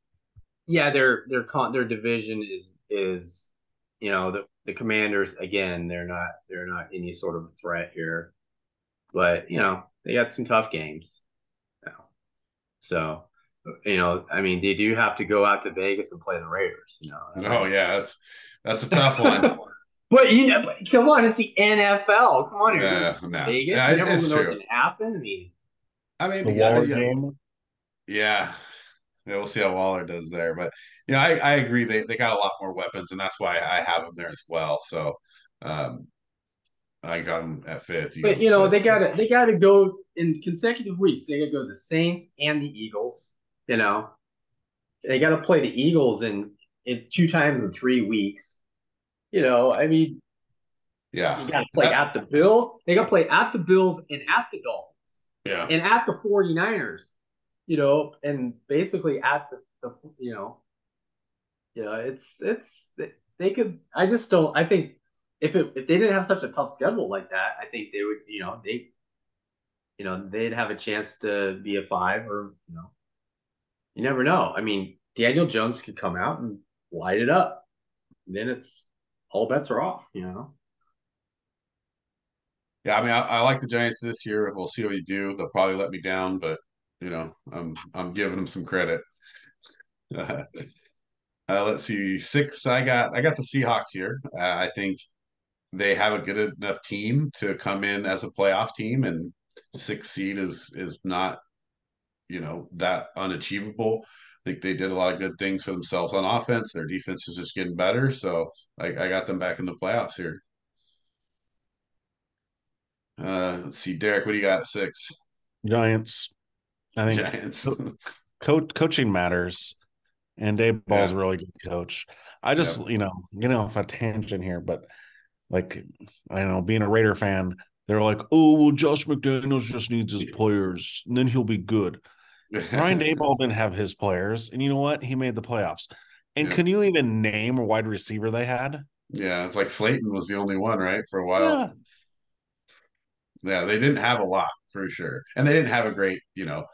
yeah, their their con their division is is you know the the Commanders again. They're not they're not any sort of threat here, but you know they got some tough games. Now. So you know, I mean, they do have to go out to Vegas and play the Raiders. You know. Oh yeah, that's that's a tough one. <laughs> but you know, but come on, it's the NFL. Come on, yeah, no. Vegas. Yeah, you never it's know true. what happen. I mean, I mean, The yeah, Waller yeah, game. yeah, yeah. We'll see how Waller does there, but you know, I, I agree. They they got a lot more weapons, and that's why I have them there as well. So, um, I got them at fifth. but got you know, them they sixth. got to they got to go in consecutive weeks. They got to go to the Saints and the Eagles. You know, they got to play the Eagles in in two times in three weeks. You know, I mean, Yeah, you got to play at the Bills. They got to play at the Bills and at the Dolphins. yeah, and at the 49ers, you know, and basically at the, the you know, you know, it's it's they could. I just don't. I think if it if they didn't have such a tough schedule like that, I think they would. You know, they, you know, they'd have a chance to be a five or you know, you never know. I mean, Daniel Jones could come out and light it up. Then it's all bets are off. You know. yeah. I mean, I, I like the Giants this year. We'll see what they do. They'll probably let me down, but you know, I'm I'm giving them some credit. <laughs> Uh, let's see, six. I got I got the Seahawks here. Uh, I think they have a good enough team to come in as a playoff team, and six seed is is not you know that unachievable. I think they did a lot of good things for themselves on offense. Their defense is just getting better, so I, I got them back in the playoffs here. Uh, let's see, Derek, what do you got at six? Giants. I think Giants. co- coaching matters, and Dave Ball's Yeah. a really good coach. I just, you know, getting off a tangent here, but like, I don't know, being a Raider fan, they're like, oh, well, Josh McDaniels just needs his players, and then he'll be good. Brian <laughs> Daboll didn't have his players, and you know what? He made the playoffs. And Yeah. can you even name a wide receiver they had? Yeah, it's like Slayton was the only one, right, for a while. Yeah. Yeah, they didn't have a lot for sure, and they didn't have a great, you know,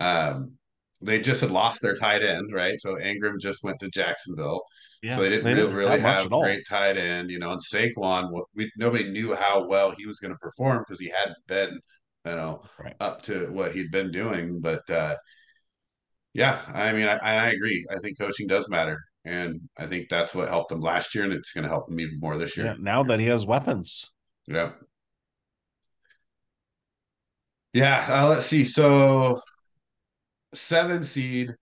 um, they just had lost their tight end, right? So Ingram just went to Jacksonville, Yeah, so they didn't they really, didn't really have much have great tight end, you know. And Saquon, we nobody knew how well he was going to perform because he hadn't been, you know, Right. up to what he'd been doing. But uh, yeah, I mean, I, I agree. I think coaching does matter, and I think that's what helped him last year, and it's going to help them even more this Yeah, year. now that he has weapons. Yeah. Yeah, uh, let's see. So seven seed.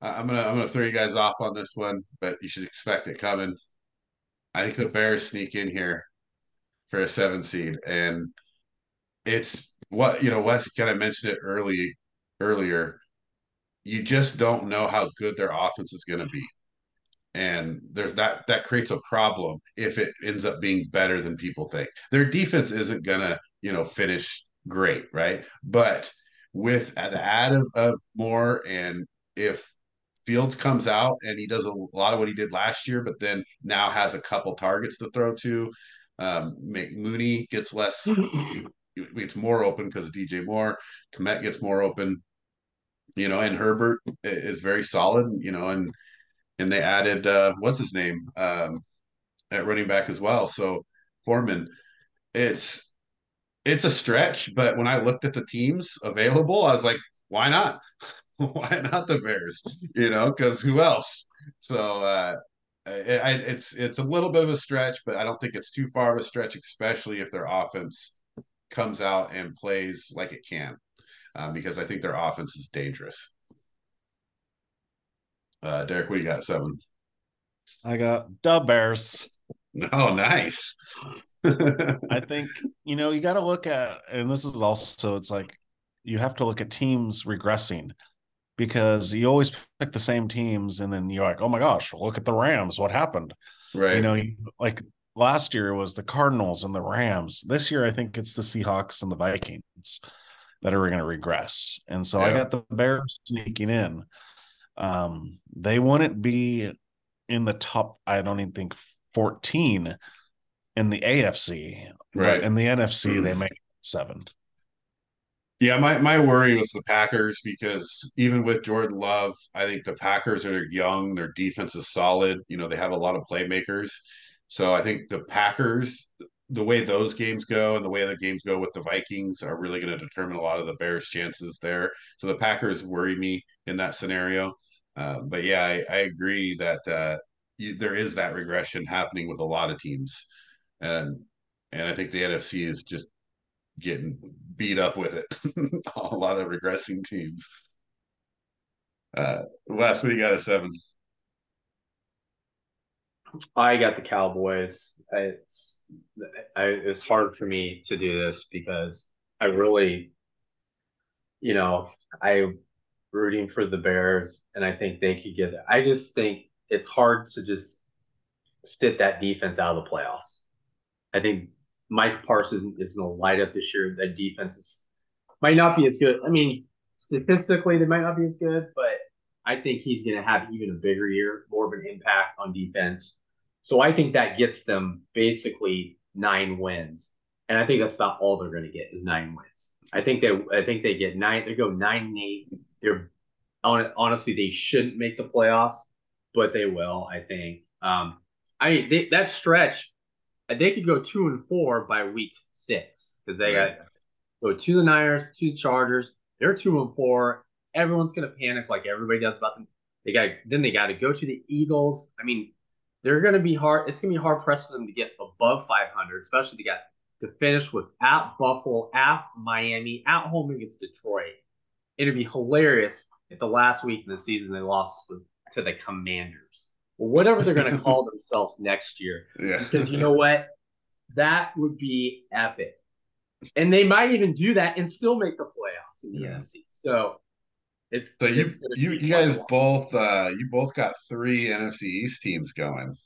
I'm gonna I'm gonna throw you guys off on this one, but you should expect it coming. I think the Bears sneak in here for a seven seed, and it's what you know. Wes kind of mentioned it early earlier. You just don't know how good their offense is going to be, and there's that that creates a problem if it ends up being better than people think. Their defense isn't gonna you know finish great, right? But with the add of, of Moore and if Fields comes out and he does a lot of what he did last year, but then now has a couple targets to throw to. Um, Mooney gets less, <laughs> it's more open because of DJ Moore. Kmet gets more open, you know, and Herbert is very solid, you know, and and they added uh, what's his name um, at running back as well. So Foreman, it's it's a stretch, but when I looked at the teams available, I was like, why not? <laughs> why not the Bears? You know, because who else? So uh, it, it's it's a little bit of a stretch, but I don't think it's too far of a stretch, especially if their offense comes out and plays like it can, um, because I think their offense is dangerous. Uh, Derek, what do you got? Seven. I got the Bears. <laughs> Oh, nice. <laughs> I think you know you got to look at, and this is also it's like you have to look at teams regressing because you always pick the same teams, and then you're like, oh my gosh, look at the Rams. What happened? Right. You know, like last year was the Cardinals and the Rams. This year, I think it's the Seahawks and the Vikings that are going to regress. And so yeah. I got the Bears sneaking in. Um, they wouldn't be in the top, I don't even think 14 in the AFC. Right. In the NFC, they make seven. Yeah, my, my worry was the Packers because even with Jordan Love, I think the Packers are young, their defense is solid. You know, they have a lot of playmakers. So I think the Packers, the way those games go and the way the games go with the Vikings are really going to determine a lot of the Bears' chances there. So the Packers worry me in that scenario. Uh, but yeah, I, I agree that uh, you, there is that regression happening with a lot of teams, and and I think the NFC is just getting beat up with it. <laughs> a lot of regressing teams. Uh, do you got a seven? I got the Cowboys. It's I, it's hard for me to do this because I really, you know, I rooting for the Bears, and I think they could get it. I just think it's hard to just stick that defense out of the playoffs. I think Mike Parsons is going to light up this year. That defense is might not be as good. I mean, statistically, they might not be as good, but I think he's going to have even a bigger year, more of an impact on defense. So I think that gets them basically nine wins, and I think that's about all they're going to get is nine wins. I think they, I think they get nine. They go nine and eight. They're honestly they shouldn't make the playoffs, but they will. I think. Um, I mean, they, that stretch they could go two and four by week six because they right. got go to the Niners, to the Chargers. They're two and four. Everyone's gonna panic like everybody does about them. They got then they got to go to the Eagles. I mean, they're gonna be hard. It's gonna be hard pressed for them to get above 500, especially to get to finish with at Buffalo, at Miami, at home against Detroit. It'd be hilarious if the last week of the season they lost to the Commanders whatever they're going to call <laughs> themselves next year. Yeah. Because you know what? That would be epic. And they might even do that and still make the playoffs in the yeah. NFC. So it's so you it's you, you guys both uh you both got three NFC East teams going.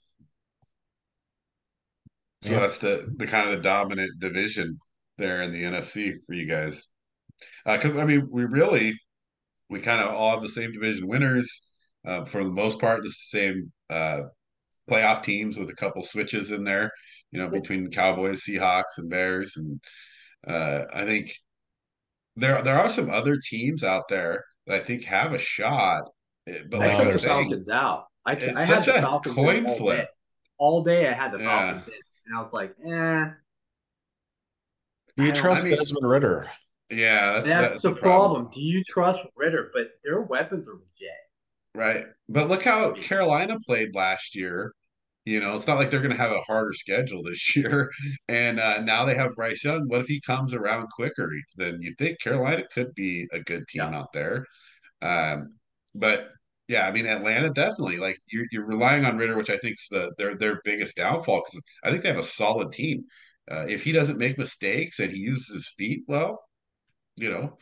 So yeah. that's the the kind of the dominant division there in the NFC for you guys. Because uh, I mean, we really we kind of all have the same division winners uh, for the most part. the same uh, playoff teams with a couple switches in there, you know, between the Cowboys, Seahawks, and Bears. And uh, I think there there are some other teams out there that I think have a shot. Eh, but like I took the Falcons out. I, I had the Falcons coin all flip. Day. All day I had the Falcons yeah. in, and I was like, eh. Do you trust I mean, Desmond Ridder? Yeah, that's, that's, that's the, the problem. problem. Do you trust Ridder? But their weapons are legit. Right. But look how Carolina played last year. You know, it's not like they're going to have a harder schedule this <laughs> year. And uh, now they have Bryce Young. What if he comes around quicker than you think? Carolina could be a good team yeah. out there. Um, but yeah, I mean Atlanta definitely. Like you're, you're relying on Ridder, which I think is the their their biggest downfall because I think they have a solid team. Uh, if he doesn't make mistakes and he uses his feet well, you know,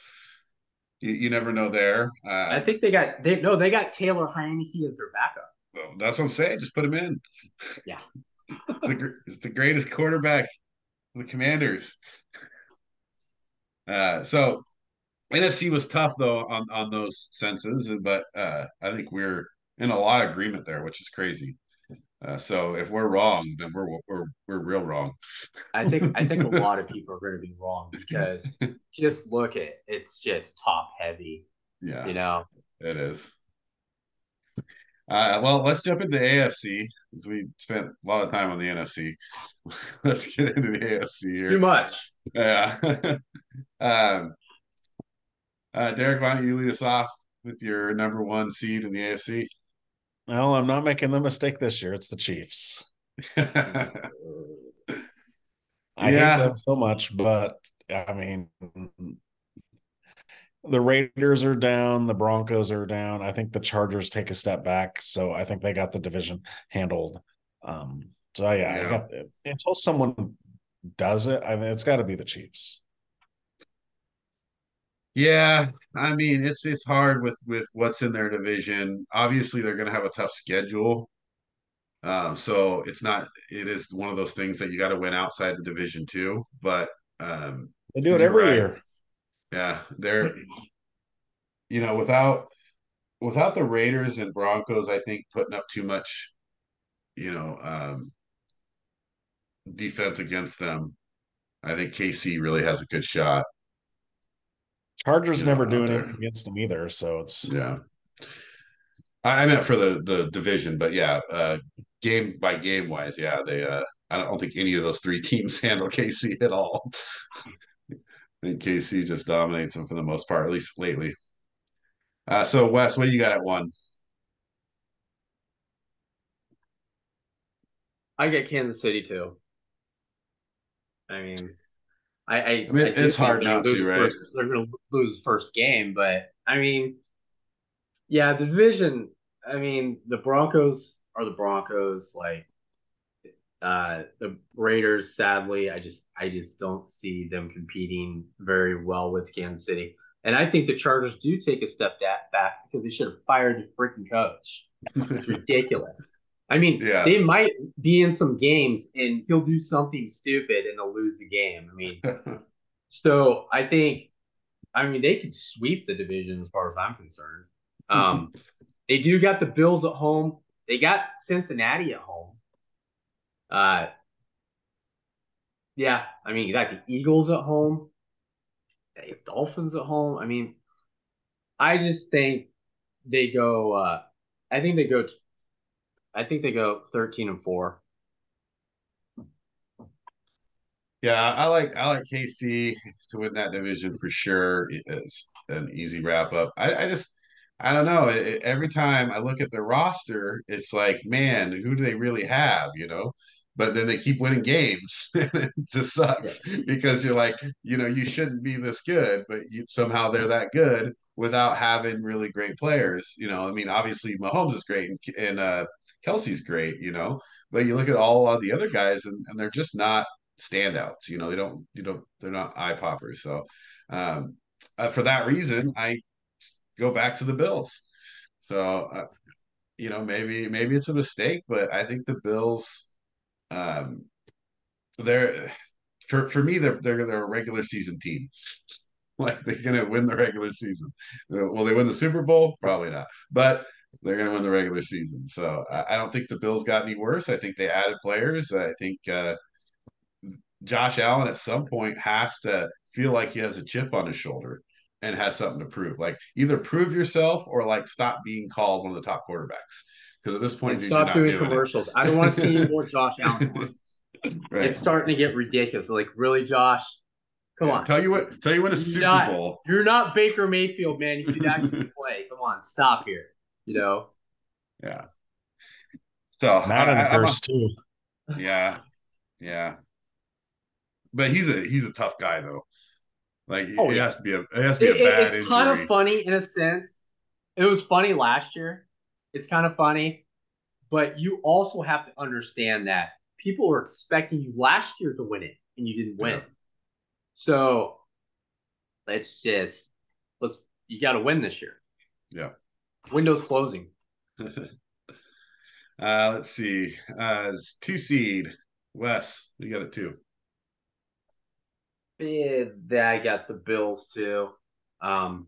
you, you never know there. Uh, I think they got they no, they got Taylor Heinicke as their backup. That's what I'm saying. Just put him in. Yeah, it's, the, it's the greatest quarterback. The Commanders. Uh, so NFC was tough though on on those senses, but uh, I think we're in a lot of agreement there, which is crazy. Uh, so if we're wrong, then we're we're we're real wrong. I think I think a lot of <laughs> people are going to be wrong because just look at it's just top heavy. Yeah, you know it is. Uh, well, let's jump into AFC because we spent a lot of time on the NFC. <laughs> let's get into the AFC here. Too much. Yeah. <laughs> um, uh, Derek, why don't you lead us off with your number one seed in the AFC? Well, I'm not making the mistake this year. It's the Chiefs. <laughs> I yeah. hate them so much, but I mean, the Raiders are down, the Broncos are down. I think the Chargers take a step back, so I think they got the division handled. Um, so yeah, yeah. Got, until someone does it, I mean, it's got to be the Chiefs. Yeah, I mean it's it's hard with with what's in their division. Obviously, they're going to have a tough schedule. Um, so it's not. It is one of those things that you got to win outside the division too. But um, they do it every right. year. Yeah, they're. You know, without without the Raiders and Broncos, I think putting up too much, you know, um, defense against them. I think KC really has a good shot. Chargers never do anything against them either, so it's yeah. I meant for the the division, but yeah, uh, game by game wise, yeah, they. Uh, I don't think any of those three <laughs> teams handle KC at all. I think KC just dominates them for the most part, at least lately. Uh, so Wes, what do you got at one? I get Kansas City too. I mean, I, I, I mean, I it's hard not to, right? First, they're going to lose first game, but I mean, yeah, the division. I mean, the Broncos are the Broncos. Like uh, the Raiders, sadly, I just, I just don't see them competing very well with Kansas City. And I think the Chargers do take a step back because they should have fired the freaking coach. It's <laughs> ridiculous. I mean, yeah. they might be in some games and he'll do something stupid and they'll lose the game. I mean, <laughs> so I think, I mean, they could sweep the division as far as I'm concerned. <laughs> Um, they do got the Bills at home. They got Cincinnati at home. Uh, yeah, I mean, you got the Eagles at home. Have Dolphins at home. I mean, I just think they go. Uh, I think they go I think they go 13 and 4. Yeah, I like I like KC to win that division for sure. It's an easy wrap up. I, I just I don't know. It, every time I look at the roster, it's like, man, who do they really have? You know, but then they keep winning games. <laughs> it just sucks yeah. because you're like, you know, you shouldn't be this good, but you, somehow they're that good without having really great players. You know, I mean, obviously Mahomes is great and, and uh, Kelce's great, you know, but you look at all of the other guys and, and they're just not standouts. You know, they don't, you don't, they're not eye poppers. So um, uh, for that reason, I go back to the Bills. So, uh, you know, maybe maybe it's a mistake, but I think the Bills, um, they're for for me they're they're they're a regular season team. <laughs> like they're gonna win the regular season. Will they win the Super Bowl? Probably not. But they're going to win the regular season. So I, I, don't think the Bills got any worse. I think they added players. I think uh, Josh Allen at some point has to feel like he has a chip on his shoulder and has something to prove. Like either prove yourself or like stop being called one of the top quarterbacks. Because at this point, dude, stop doing, doing, commercials. It. I don't want to see any <laughs> more Josh Allen. right. It's starting to get ridiculous. Like really, Josh. Come yeah, on. Tell you what. Tell you what a Super not, Bowl. You're not Baker Mayfield, man. You can <laughs> actually play. Come on, stop here you know. Yeah. So Madden I, first too. Yeah, yeah. But he's a he's a tough guy though. Like oh, it yeah. has to be a it has to be it, a bad It's injury. kind of funny in a sense. It was funny last year. It's kind of funny, but you also have to understand that people were expecting you last year to win it and you didn't win. Yeah. So let's just let's you got to win this year. Yeah. Windows closing. <laughs> uh, let's see. Uh, it's two seed. Wes, you got it too. Yeah, I got the Bills too. Um,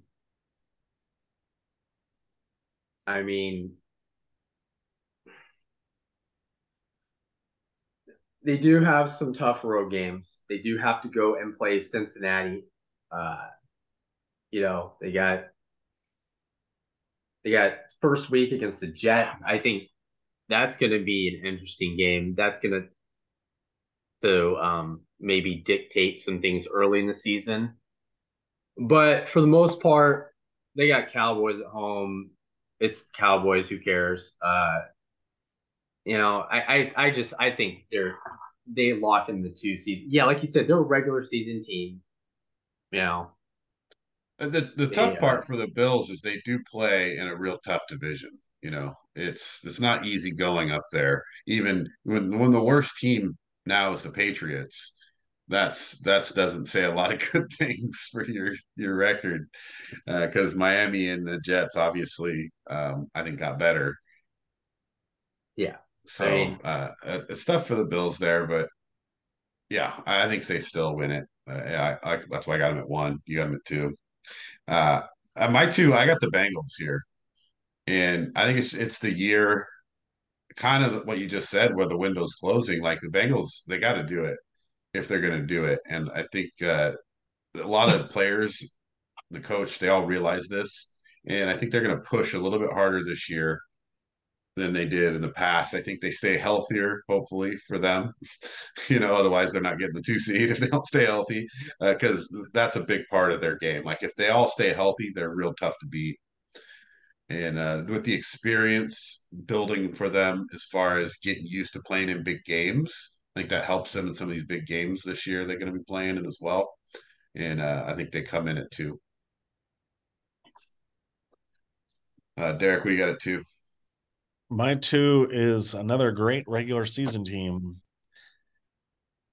I mean, they do have some tough road games. They do have to go and play Cincinnati. Uh, you know, they got they got first week against the Jet. I think that's going to be an interesting game. That's going to um, maybe dictate some things early in the season. But for the most part, they got Cowboys at home. It's Cowboys. Who cares? Uh, you know, I, I, I just I think they're they lock in the two seed. Yeah, like you said, they're a regular season team. You know, the the tough part for the Bills is they do play in a real tough division. You know, it's it's not easy going up there. Even when when the worst team now is the Patriots, that's that's doesn't say a lot of good <laughs> things for your your record because uh, Miami and the Jets obviously um, I think got better. Yeah. So I mean, uh, it's tough for the Bills there, but yeah, I think they still win it. Uh, yeah, I, I, that's why I got them at one. You got them at two. Uh, my two, I got the Bengals here, and I think it's it's the year, kind of what you just said, where the window's closing. Like the Bengals, they got to do it if they're going to do it, and I think uh, a lot of players, the coach, they all realize this, and I think they're going to push a little bit harder this year than they did in the past. I think they stay healthier, hopefully for them. <laughs> you know, otherwise they're not getting the two seed if they don't stay healthy, because uh, that's a big part of their game. Like if they all stay healthy, they're real tough to beat. And uh, with the experience building for them as far as getting used to playing in big games, I think that helps them in some of these big games this year they're going to be playing in as well. And uh, I think they come in at two. Uh, Derek, what do you got at two? My two is another great regular season team.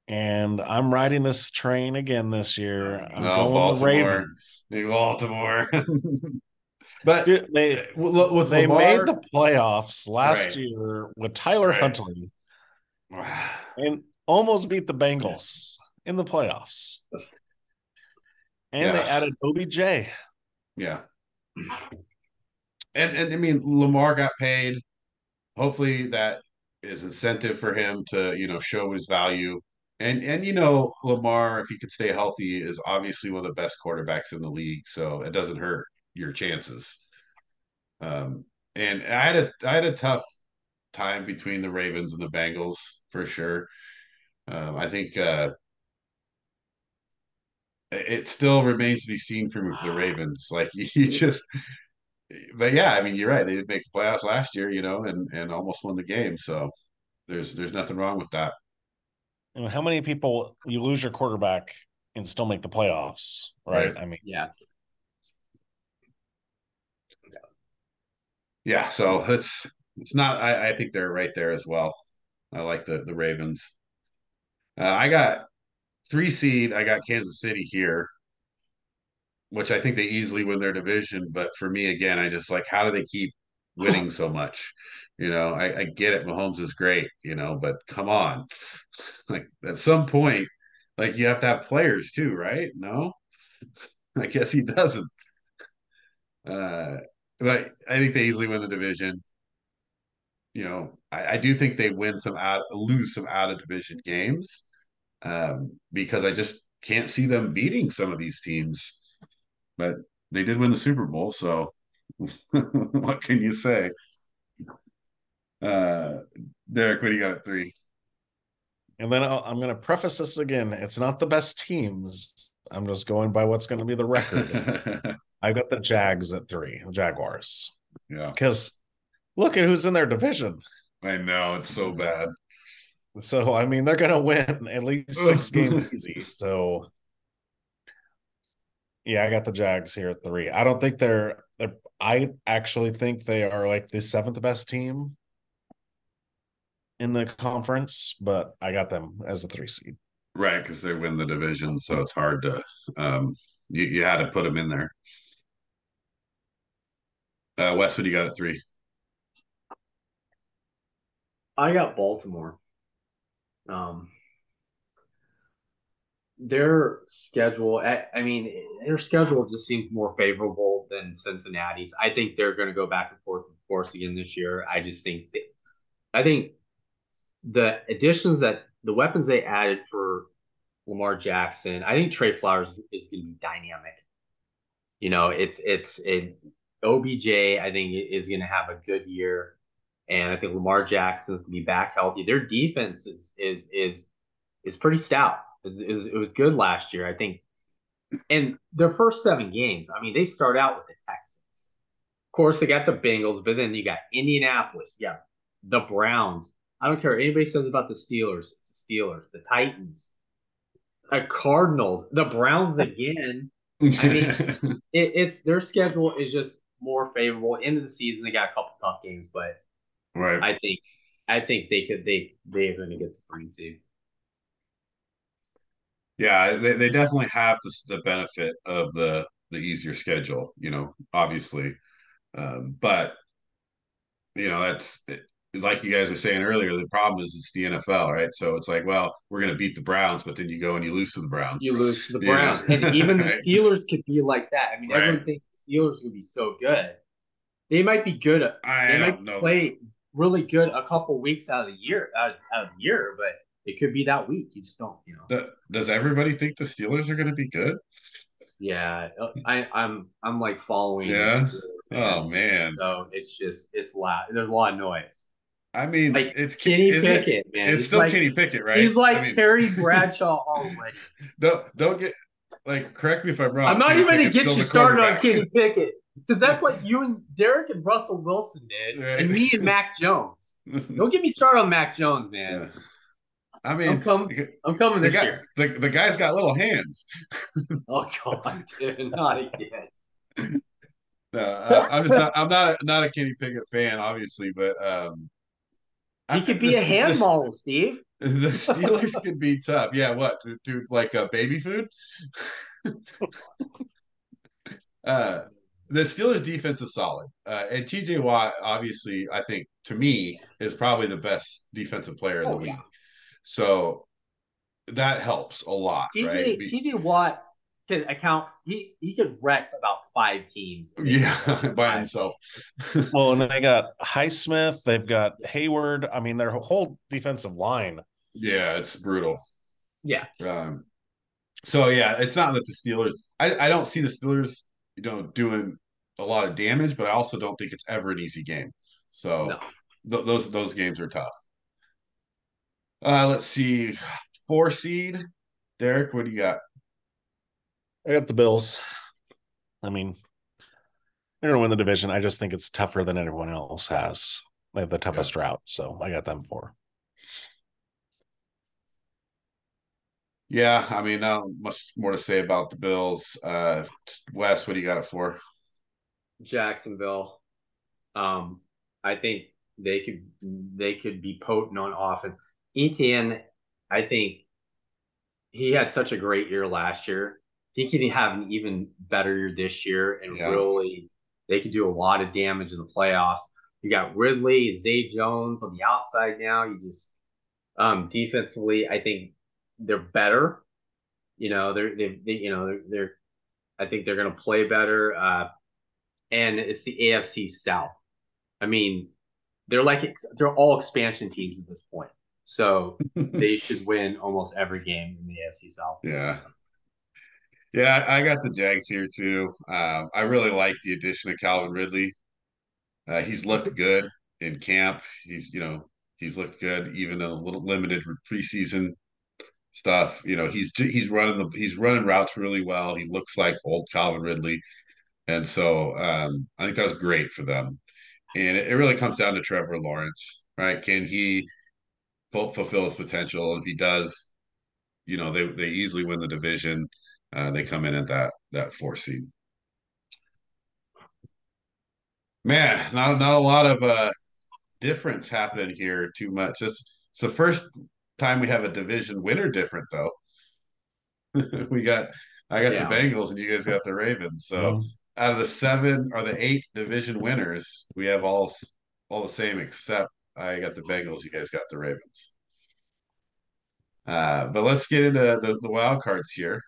And I'm riding this train again this year. I'm oh, going Baltimore. the Ravens. New Baltimore. <laughs> but Dude, they with they Lamar, made the playoffs last right. year with Tyler right. Huntley <sighs> and almost beat the Bengals in the playoffs. And yeah. they added OBJ. Yeah. And and I mean Lamar got paid hopefully that is incentive for him to you know show his value and and you know Lamar if he could stay healthy is obviously one of the best quarterbacks in the league so it doesn't hurt your chances um and I had a I had a tough time between the Ravens and the Bengals for sure um I think uh it still remains to be seen from the <sighs> Ravens like <laughs> you just but yeah, I mean, you're right. They did make the playoffs last year, you know, and and almost won the game. So there's there's nothing wrong with that. And how many people you lose your quarterback and still make the playoffs, right? right. I mean, yeah. Yeah, so it's it's not. I, I think they're right there as well. I like the the Ravens. Uh, I got three seed. I got Kansas City here which I think they easily win their division. But for me, again, I just like how do they keep winning so much? You know, I, I get it. Mahomes is great, you know, but come on, <laughs> like at some point, like you have to have players too, right? No, <laughs> I guess he doesn't. Uh, but I think they easily win the division. You know, I, I do think they win some out, lose some out of division games, um, because I just can't see them beating some of these teams but they did win the Super Bowl, so <laughs> what can you say? Uh, Derek, what do you got at three? And then i am going to preface this again. It's not the best teams. I'm just going by what's going to be the record. <laughs> I've got the Jags at three, the Jaguars. Yeah. Because look at who's in their division. I know. It's so bad. So, I mean, they're going to win at least six <laughs> games easy. So, yeah, I got the Jags here at three. I don't think they're they're I actually think they are like the seventh best team in the conference, but I got them as a three seed. Right, because they win the division, so it's hard to um you, you had to put them in there. Uh Westwood, you got it three. I got Baltimore. Um their schedule. I, I mean, their schedule just seems more favorable than Cincinnati's. I think they're going to go back and forth, of course, again this year. I just think, they, I think the additions that the weapons they added for Lamar Jackson, I think Zay Flowers is going to be dynamic. You know, it's it's it. OBJ, I think, is going to have a good year, and I think Lamar Jackson's to be back healthy. Their defense is is is is pretty stout. It was, it was, it was good last year, I think. And their first seven games, I mean, they start out with the Texans. Of course, they got the Bengals, but then you got Indianapolis, yeah, the Browns. I don't care what anybody says about the Steelers. It's the Steelers, the Titans, the Cardinals, the Browns again. I mean, <laughs> it, it's their schedule is just more favorable. End of the season, they got a couple tough games, but right. I think I think they could they they're going to get the three seed. Yeah, they, they definitely have the, the benefit of the the easier schedule, you know, obviously. Um, but you know, that's like you guys were saying earlier, the problem is it's the NFL, right? So it's like, well, we're going to beat the Browns, but then you go and you lose to the Browns. You lose to the Browns. and <laughs> even the Steelers could be like that. I mean, right. everyone thinks the Steelers would be so good. They might be good. I they might know. play really good a couple weeks out of the year, out, out of the year, but it could be that week. You just don't, you know. Does everybody think the Steelers are going to be good? Yeah, I, I'm I'm like following. Yeah. Oh man. So it's just it's loud. There's a lot of noise. I mean, like it's Kenny Pickett, it, man. It's still like, Kenny Pickett, right? He's like I mean, Terry <laughs> Bradshaw already. don't don't get like correct me if I'm wrong. I'm not Kenny even gonna get you started on Kenny Pickett because that's <laughs> like you and Derek and Russell Wilson did, right. and me and Mac Jones. don't get me started on Mac Jones, man. Yeah. I mean, I'm, coming. I'm coming this guy, year. The, the guy's got little hands. <laughs> oh God, dude, not again. <laughs> No, I, am just not. I'm not a, not a Kenny Pickett fan, obviously, but um, he could be a handball, the, Steve. <laughs> The <laughs> Steelers could be tough. Yeah, what, dude? Like uh, baby food? <laughs> uh, the Steelers' defense is solid, uh, and TJ Watt, obviously, I think to me is probably the best defensive player in oh, the league. Yeah. So that helps a lot, TJ, right? TJ Watt could account he he could wreck about five teams. Yeah, <laughs> by himself. well, and they got Highsmith, they've got Heyward. I mean, their whole defensive line. Yeah, it's brutal. Yeah. Um, so yeah, it's not that the Steelers. I I don't see the Steelers, you know, doing a lot of damage, but I also don't think it's ever an easy game. So no. th- those those games are tough. Uh, let's see, four seed. Derek, what do you got? I got the Bills. I mean, they're gonna win the division. I just think it's tougher than everyone else has. They have the toughest yeah. route, so I got them for. Yeah, I mean, not much more to say about the Bills. Uh, Wes, what do you got it for? Jacksonville. Um, I think they could they could be potent on offense. Etienne, I think he had such a great year last year. He can have an even better year this year, and yeah. really, they could do a lot of damage in the playoffs. You got Ridley, Zay Jones on the outside now. You just um, defensively, I think they're better. You know, they're they, they you know they're, they're I think they're going to play better. Uh, and it's the AFC South. I mean, they're like they're all expansion teams at this point. So <laughs> they should win almost every game in the AFC South. Yeah. Yeah, I got the Jags here too. Um, I really like the addition of Calvin Ridley. Uh, he's looked good in camp. He's, you know, he's looked good even in a little limited preseason stuff. You know, he's he's running the he's running routes really well. He looks like old Calvin Ridley, and so um, I think that's great for them. And it, it really comes down to Trevor Lawrence, right? Can he fulfill his potential. If he does, you know, they they easily win the division. Uh, they come in at that that four seed. Man, not not a lot of uh, difference happening here. Too much. It's it's the first time we have a division winner different though. <laughs> we got I got yeah. the Bengals and you guys got the Ravens. So mm-hmm. out of the seven or the eight division winners, we have all all the same except I got the Bengals. You guys got the Ravens. Uh, but let's get into the, the wild cards here.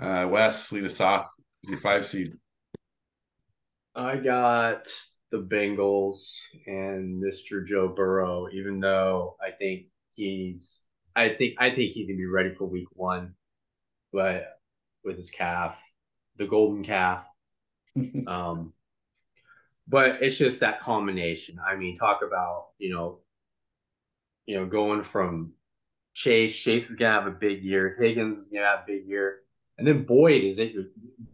Uh, Wes, lead us off. Your five seed. I got the Bengals and Mr. Joe Burrow, even though I think he's I think I think he can be ready for week one, but with his calf, the golden calf. <laughs> um but it's just that combination. I mean, talk about, you know, you know, going from Chase, Chase is gonna have a big year, Higgins is gonna have a big year. And then Boyd is it your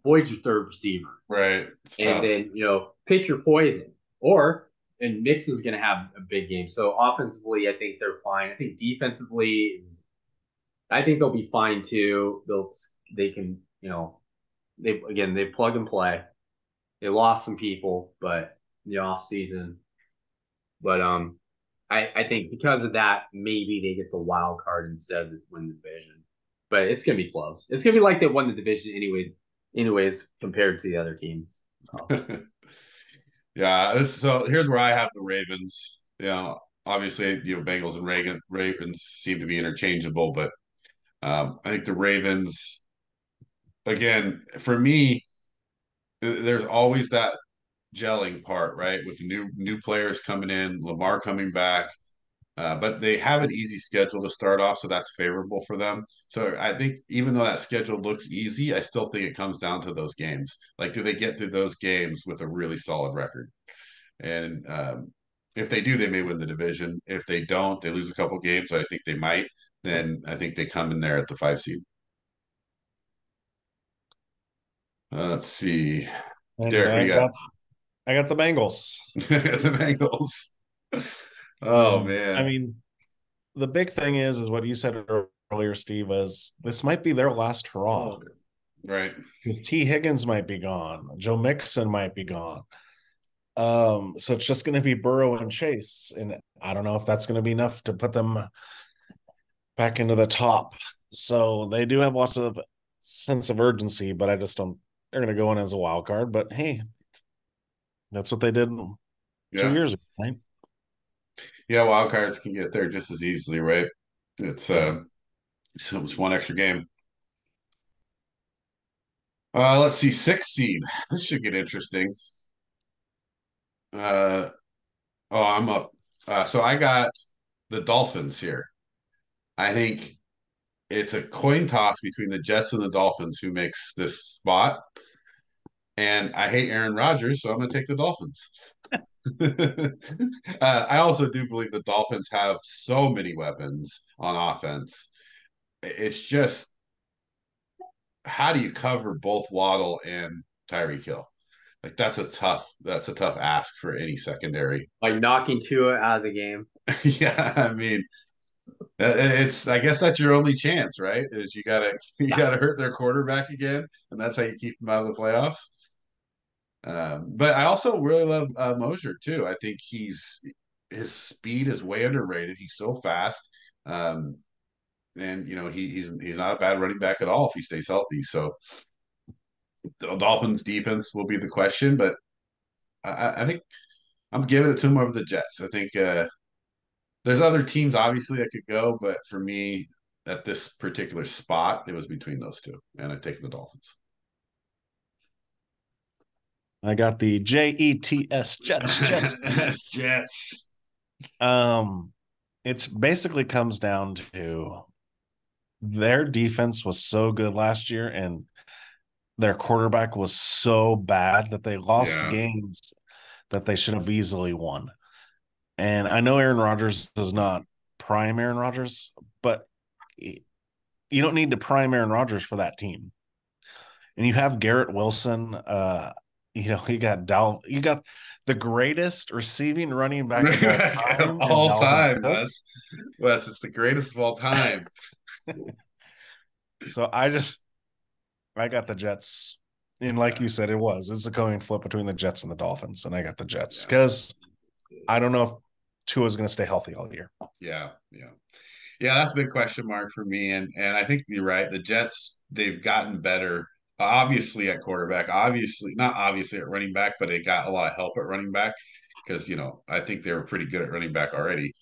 Boyd's your third receiver. Right. It's and tough. then, you know, pick your poison. Or and Mixon's gonna have a big game. So offensively, I think they're fine. I think defensively is I think they'll be fine too. They'll they can, you know, they again they plug and play. They lost some people, but in the off season. But um I, I think because of that, maybe they get the wild card instead of win the division but it's gonna be close. It's gonna be like they won the division anyways, anyways compared to the other teams. So. <laughs> yeah, so here's where I have the Ravens. You know, obviously, you know, Bengals and Reagan, Ravens seem to be interchangeable, but um, I think the Ravens, again, for me, there's always that gelling part, right? With the new new players coming in, Lamar coming back, uh, but they have an easy schedule to start off, so that's favorable for them. So I think even though that schedule looks easy, I still think it comes down to those games. Like, do they get through those games with a really solid record? And um, if they do, they may win the division. If they don't, they lose a couple games, but I think they might. Then I think they come in there at the five seed. Uh, let's see. Derek, I, got, got, I got the Bengals. <laughs> the Bengals. <laughs> Oh um, man. I mean, the big thing is is what you said earlier, Steve, is this might be their last hurrah. Right. Because Tee Higgins might be gone. Joe Mixon might be gone. Um, so it's just gonna be Burrow and Chase. And I don't know if that's gonna be enough to put them back into the top. So they do have lots of sense of urgency, but I just don't they're gonna go in as a wild card. But hey, that's what they did yeah. two years ago, right? Yeah, wild cards can get there just as easily, right? It's uh, so it's one extra game. Uh, let's see, six seed. This should get interesting. Uh, oh, I'm up. Uh, so I got the Dolphins here. I think it's a coin toss between the Jets and the Dolphins who makes this spot. And I hate Aaron Rodgers, so I'm going to take the Dolphins. <laughs> uh, I also do believe the Dolphins have so many weapons on offense. It's just how do you cover both Waddle and Tyreek Hill? Like that's a tough that's a tough ask for any secondary. Like knocking Tua out of the game. <laughs> yeah, I mean, it's I guess that's your only chance, right? Is you gotta <laughs> you gotta hurt their quarterback again, and that's how you keep them out of the playoffs. Um, but I also really love uh, Mostert too. I think he's his speed is way underrated. He's so fast, um, and you know he, he's he's not a bad running back at all if he stays healthy. So the Dolphins defense will be the question, but I, I think I'm giving it to him over the Jets. I think uh, there's other teams obviously that could go, but for me at this particular spot, it was between those two, and I take the Dolphins. I got the J E T S Jets <laughs> Jets <laughs> Jets. Um, it's basically comes down to their defense was so good last year, and their quarterback was so bad that they lost yeah. games that they should have easily won. And I know Aaron Rodgers is not prime Aaron Rodgers, but you don't need to prime Aaron Rodgers for that team. And you have Garrett Wilson. Uh, you know, you got Dal, you got the greatest receiving running back of all <laughs> time. all time, Wes. Wes, it's the greatest of all time. <laughs> <laughs> so I just, I got the Jets. And like you said, it was. It's a coin flip between the Jets and the Dolphins, and I got the Jets because yeah. I don't know if Tua is going to stay healthy all year. Yeah, yeah, yeah. That's a big question mark for me, and and I think you're right. The Jets they've gotten better obviously at quarterback, obviously not obviously at running back, but they got a lot of help at running back because you know I think they were pretty good at running back already.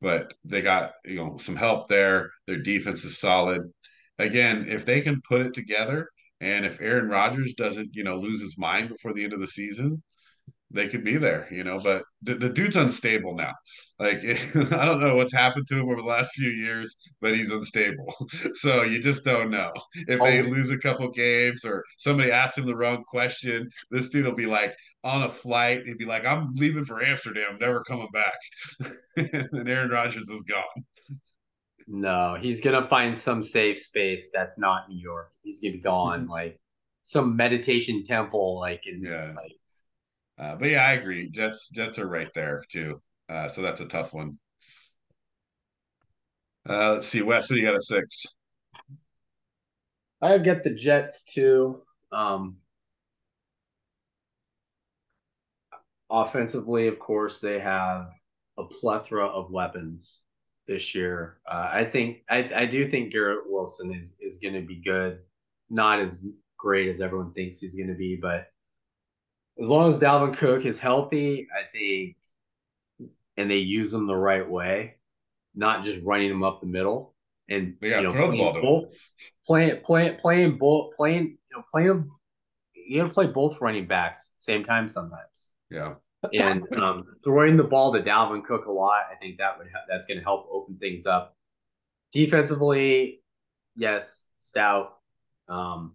but they got you know some help there. Their defense is solid. Again, if they can put it together, and if Aaron Rodgers doesn't you know lose his mind before the end of the season, they could be there, you know. But the, the dude's unstable now. Like <laughs> I don't know what's happened to him over the last few years, but he's unstable. <laughs> So you just don't know if they Oh. lose a couple games or somebody asks him the wrong question. This dude will be like on a flight. He'd be like, "I'm leaving for Amsterdam, never coming back." <laughs> and Aaron Rodgers is gone. No, he's gonna find some safe space that's not New York. He's gonna be gone, like some meditation temple, like in Yeah. like Uh, but yeah, I agree. Jets Jets are right there too. Uh, so that's a tough one. Uh, let's see, Wes, you got a six? I get the Jets too. Um, offensively, of course, they have a plethora of weapons this year. Uh, I think I, I do think Garrett Wilson is is going to be good. Not as great as everyone thinks he's going to be, but as long as Dalvin Cook is healthy, I think, and they use him the right way, not just running him up the middle and yeah, you know throw the ball to both, playing playing playing both playing you know playing them. You got to play both running backs same time sometimes Yeah. and um, throwing the ball to Dalvin Cook a lot. I think that would that's going to help open things up. Defensively, yes, stout. Um,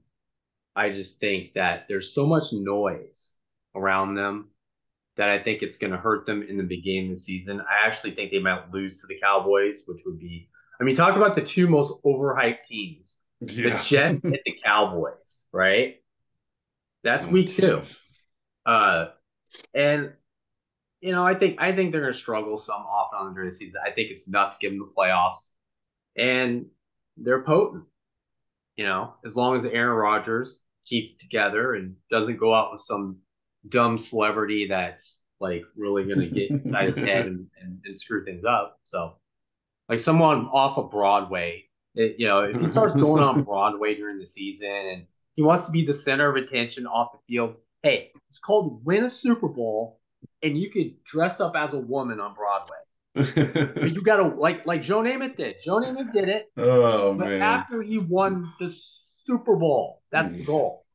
I just think that there's so much noise around them that I think it's going to hurt them in the beginning of the season. I actually think they might lose to the Cowboys, which would be, I mean, talk about the two most overhyped teams: the Yeah. Jets and the Cowboys. Right? That's Oh, week two. Uh, and you know, I think I think they're going to struggle some off and on during the season. I think it's enough to give them the playoffs, and they're potent. You know, as long as Aaron Rodgers keeps together and doesn't go out with some dumb celebrity that's like really going to get inside his head <laughs> and, and, and screw things up. So, like someone off of Broadway, it, you know, if he starts going on <laughs> Broadway during the season and he wants to be the center of attention off the field, hey, it's called win a Super Bowl, and you could dress up as a woman on Broadway. But you gotta like like Joe Namath did. Joe Namath did it, oh but man. after he won the Super Bowl, that's the goal.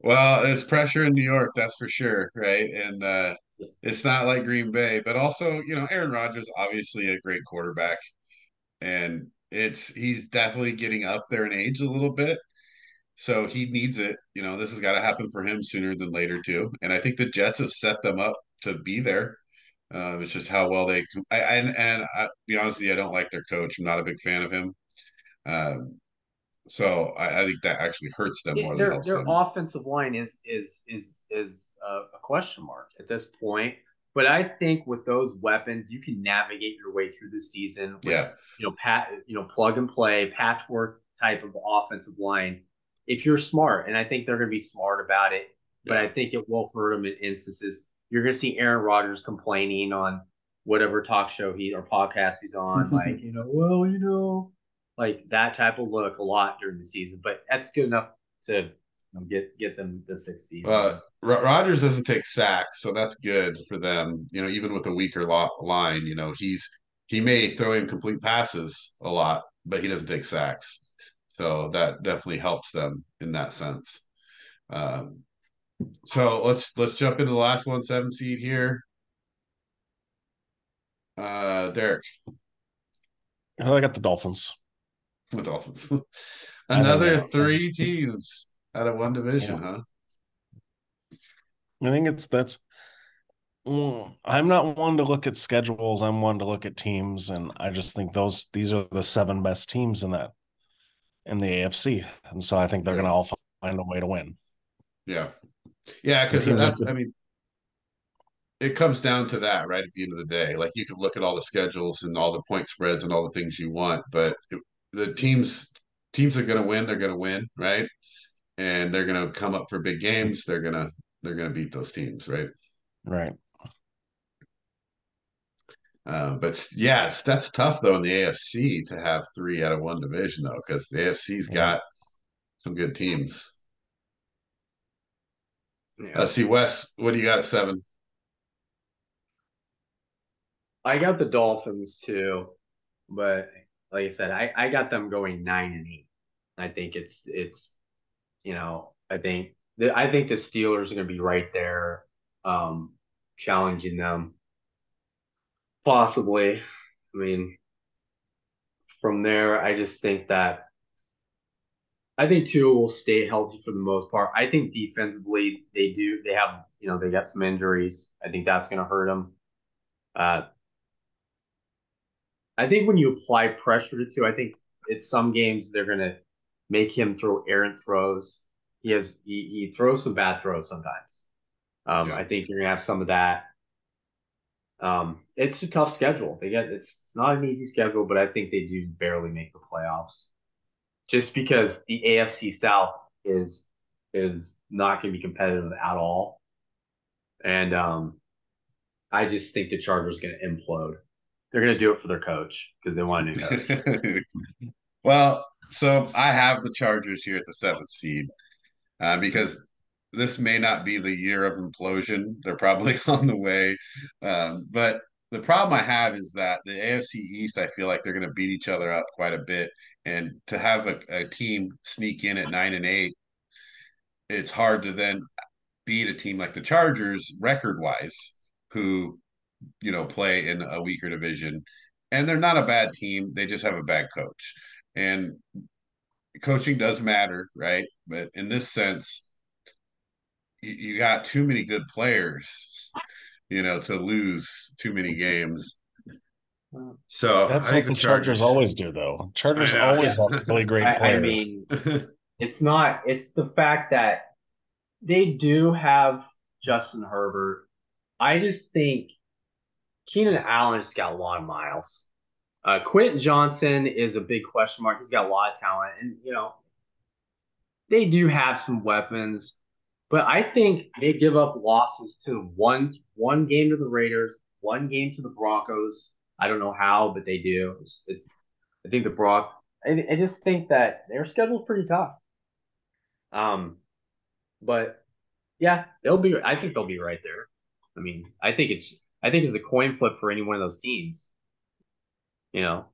Well, there's pressure in New York, that's for sure, right? And uh, it's not like Green Bay, but also, you know, Aaron Rodgers obviously a great quarterback, and it's he's definitely getting up there in age a little bit, so he needs it. You know, this has got to happen for him sooner than later too. And I think the Jets have set them up to be there. Uh, it's just how well they. I, and and I, be honest with you, I don't like their coach. I'm not a big fan of him. Um, so I, I think that actually hurts them more than Their helps their them. offensive line is is is is a, a question mark at this point. But I think with those weapons, you can navigate your way through the season. With, Yeah, you know, pat, you know, plug and play, patchwork type of offensive line. If you're smart, and I think they're going to be smart about it, but I think it will hurt them in instances. You're going to see Aaron Rodgers complaining on whatever talk show he or podcast he's on, <laughs> like you know, well, you know, like that type of look a lot during the season. But that's good enough to you know, get get them the sixth seed. Uh, Ro- Rodgers doesn't take sacks, so that's good for them. You know, even with a weaker lo- line, you know, he's he may throw incomplete passes a lot, but he doesn't take sacks. So that definitely helps them in that sense. Um, so let's let's jump into the last one, seven seed here. Uh, Derek, I got the Dolphins. The Dolphins. <laughs> Another three teams out of one division, huh? I think it's that's. Mm, I'm not one to look at schedules. I'm one to look at teams, and I just think those these are the seven best teams in that in the AFC, and so I think they're Yeah. going to all find a way to win. Yeah, yeah, because that's. I mean, it comes down to that, right? At the end of the day, like you can look at all the schedules and all the point spreads and all the things you want, but it, the teams teams are going to win. They're going to win, right? And they're going to come up for big games. They're gonna they're going to beat those teams, right? Right. Uh, but s- yes, that's tough though in the AFC to have three out of one division though, because the AFC's Yeah. got some good teams. Yeah. Uh, see, Wes, what do you got at seven? I got the Dolphins too, but like I said, I, I got them going nine and eight. I think it's it's you know I think the, I think the Steelers are going to be right there, um, challenging them. Possibly, I mean, from there, I just think that I think Tua will stay healthy for the most part. I think defensively they do they have you know they got some injuries. I think that's going to hurt them. Uh, I think when you apply pressure to Tua, I think it's some games they're going to make him throw errant throws. He has he, he throws some bad throws sometimes. Um, yeah. I think you're going to have some of that. Um, it's a tough schedule. They get it's, it's not an easy schedule, but I think they do barely make the playoffs just because the AFC South is is not going to be competitive at all. And um, I just think the Chargers going to implode. They're going to do it for their coach because they want a new coach. <laughs> well, so I have the Chargers here at the seventh seed uh, because this may not be the year of implosion. They're probably <laughs> on the way, um, but the problem I have is that the AFC East, I feel like they're going to beat each other up quite a bit, and to have a, a team sneak in at nine and eight, it's hard to then beat a team like the Chargers record wise, who you know play in a weaker division, and they're not a bad team. They just have a bad coach, and coaching does matter, right? But in this sense, you, you got too many good players you know, to lose too many games. So that's what the Chargers, Chargers, always do, though. Chargers always yeah. have <laughs> really great players. I, I mean, it's not. It's the fact that they do have Justin Herbert. I just think Keenan Allen just got a lot of miles. Uh, Johnston is a big question mark. He's got a lot of talent, and you know they do have some weapons. But I think they give up losses to one one game to the Raiders, one game to the Broncos. I don't know how, but they do. It's, it's I think the Brock. I, I just think that their schedule's pretty tough. Um, but yeah, they'll be. I think they'll be right there. I mean, I think it's. I think it's a coin flip for any one of those teams. You know.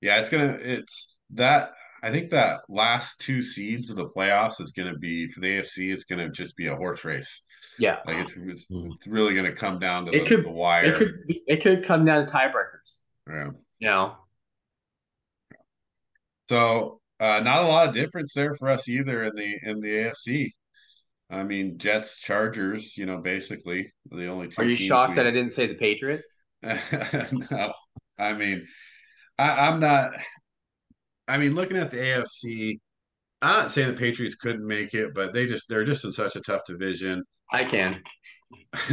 Yeah, it's gonna. It's that I think that last two seeds of the playoffs is going to be for the AFC. It's going to just be a horse race. Yeah, like it's it's, mm-hmm. it's really going to come down to it the, could, the wire. It could it could come down to tiebreakers. Yeah, you know. So uh, not a lot of difference there for us either in the in the AFC. I mean, Jets, Chargers. You know, basically the only two. Are you shocked we... that I didn't say the Patriots? <laughs> no, I mean, I, I'm not. I mean, looking at the AFC, I'm not saying the Patriots couldn't make it, but they just they're just in such a tough division. I can. <laughs>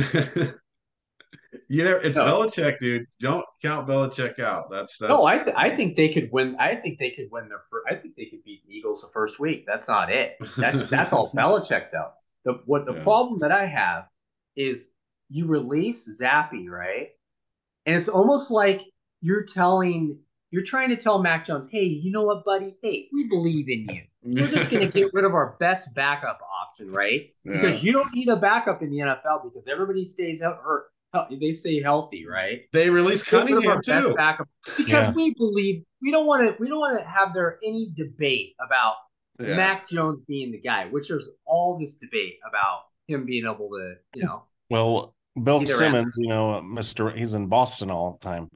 you know, it's no. Belichick, dude. Don't count Belichick out. That's that's. No, I th- I think they could win. I think they could win their. First, I think they could beat the Eagles the first week. That's not it. That's that's all Belichick though. The what the yeah. problem that I have is you release Zappe, right, and it's almost like you're telling you're trying to tell Mac Jones, hey, you know what, buddy? Hey, we believe in you. We're just going to get rid of our best backup option, right? Yeah. Because you don't need a backup in the NFL because everybody stays out hurt. They stay healthy, right? They release Cunningham too. Backup because yeah. we believe we don't want to. We don't want to have there any debate about yeah. Mac Jones being the guy. Which there's all this debate about him being able to, you know. Well, Bill Simmons, you know, Mister, he's in Boston all the time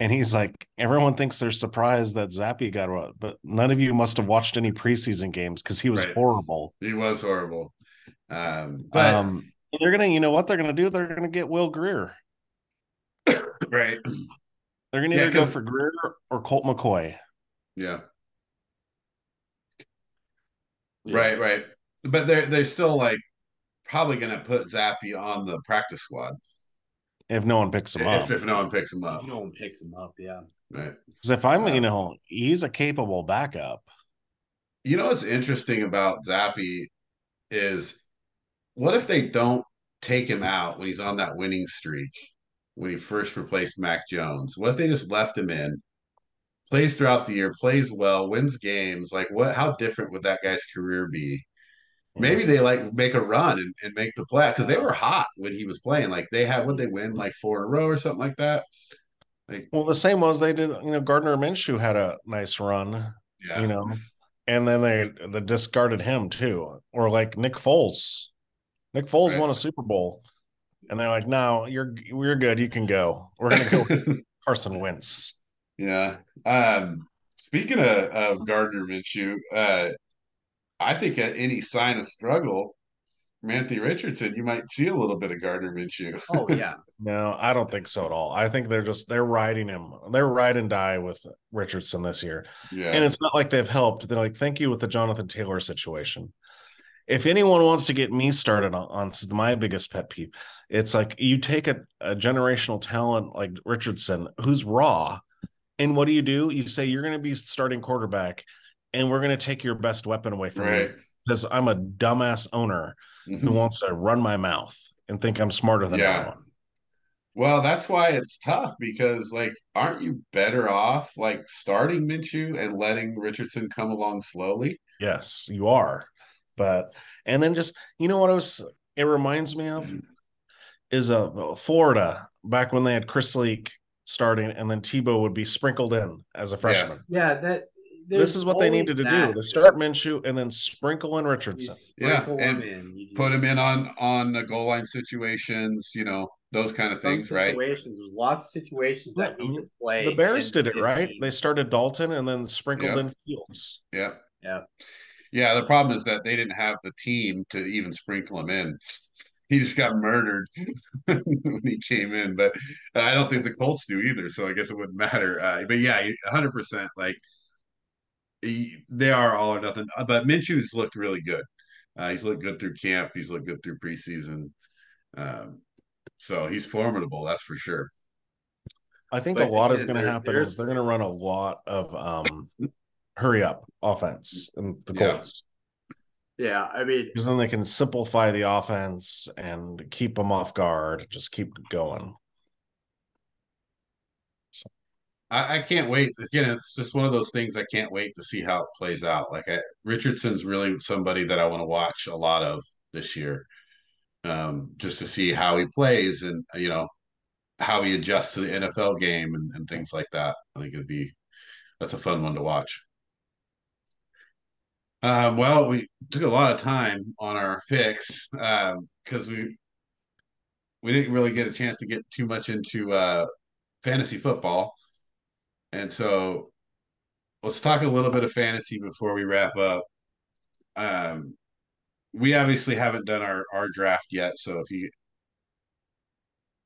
and he's like, everyone thinks they're surprised that Zappe got what, but none of you must have watched any preseason games because he was right. horrible. He was horrible. Um, but um, they're gonna, you know what they're gonna do? They're gonna get Will Grier. <coughs> right. They're gonna either go for Grier or Colt McCoy. Yeah. Yeah. Right, right. But they're they're still like probably gonna put Zappe on the practice squad. If no one picks him if, up. If no one picks him up. no one picks him up, yeah. Right. Because if I'm, you know, he's a capable backup. You know what's interesting about Zappe is what if they don't take him out when he's on that winning streak when he first replaced Mac Jones? What if they just left him in, plays throughout the year, plays well, wins games? Like what how different would that guy's career be? maybe mm-hmm. they like make a run and, and make the play because they were hot when he was playing. Like they had, would they win like four in a row or something like that? Like, well, the same was they did. You know, Gardner Minshew had a nice run. Yeah. You know, and then they they discarded him too, or like Nick Foles. Nick Foles right. won a Super Bowl, and they're like, "No, you're we're good. You can go. We're gonna go <laughs> Carson Wentz." Yeah. Um, speaking of, of Gardner Minshew, uh, I think at any sign of struggle, Anthony Richardson, you might see a little bit of Gardner Minshew. oh yeah. <laughs> No, I don't think so at all. I think they're just they're riding him. They're ride and die with Richardson this year. Yeah. And it's not like they've helped. They're like, thank you with the Jonathan Taylor situation. If anyone wants to get me started on, on my biggest pet peeve, it's like you take a, a generational talent like Richardson, who's raw, and what do you do? You say you're going to be starting quarterback, and we're going to take your best weapon away from right. you because I'm a dumbass owner mm-hmm. who wants to run my mouth and think I'm smarter than yeah. everyone. Well, that's why it's tough because, like, aren't you better off like starting Minshew and letting Richardson come along slowly? Yes, you are. But and then just you know what it was. It reminds me of is a uh, Florida back when they had Chris Leak starting, and then Tebow would be sprinkled in as a freshman. Yeah, yeah that this is what they needed to that. do: the start Minshew and then sprinkle in Richardson. Yeah, and in. put him in on on the goal line situations. You know those kind of things, right? Situations. There's lots of situations that need to play. The Bears did it right. They started Dalton and then sprinkled in Fields. Yeah, yeah, yeah. The problem is that they didn't have the team to even sprinkle him in. He just got murdered <laughs> when he came in, but I don't think the Colts do either. So I guess it wouldn't matter. Uh, but yeah, 100 percent like they are all or nothing. Uh, but Minshew's looked really good. Uh, he's looked good through camp. He's looked good through preseason. Um, so he's formidable, that's for sure. I think but a lot is going to happen is they're going to run a lot of um, hurry up offense in the Colts. Yeah. Yeah, I mean, because then they can simplify the offense and keep them off guard, just keep going. I, I, can't wait. Again, it's just one of those things I can't wait to see how it plays out. Like I, Richardson's really somebody that I want to watch a lot of this year, um, just to see how he plays and you know how he adjusts to the NFL game and, and things like that. I think it'd be that's a fun one to watch. Um, well, we took a lot of time on our picks because um, we we didn't really get a chance to get too much into uh, fantasy football. And so let's talk a little bit of fantasy before we wrap up. Um, we obviously haven't done our, our draft yet. So if you,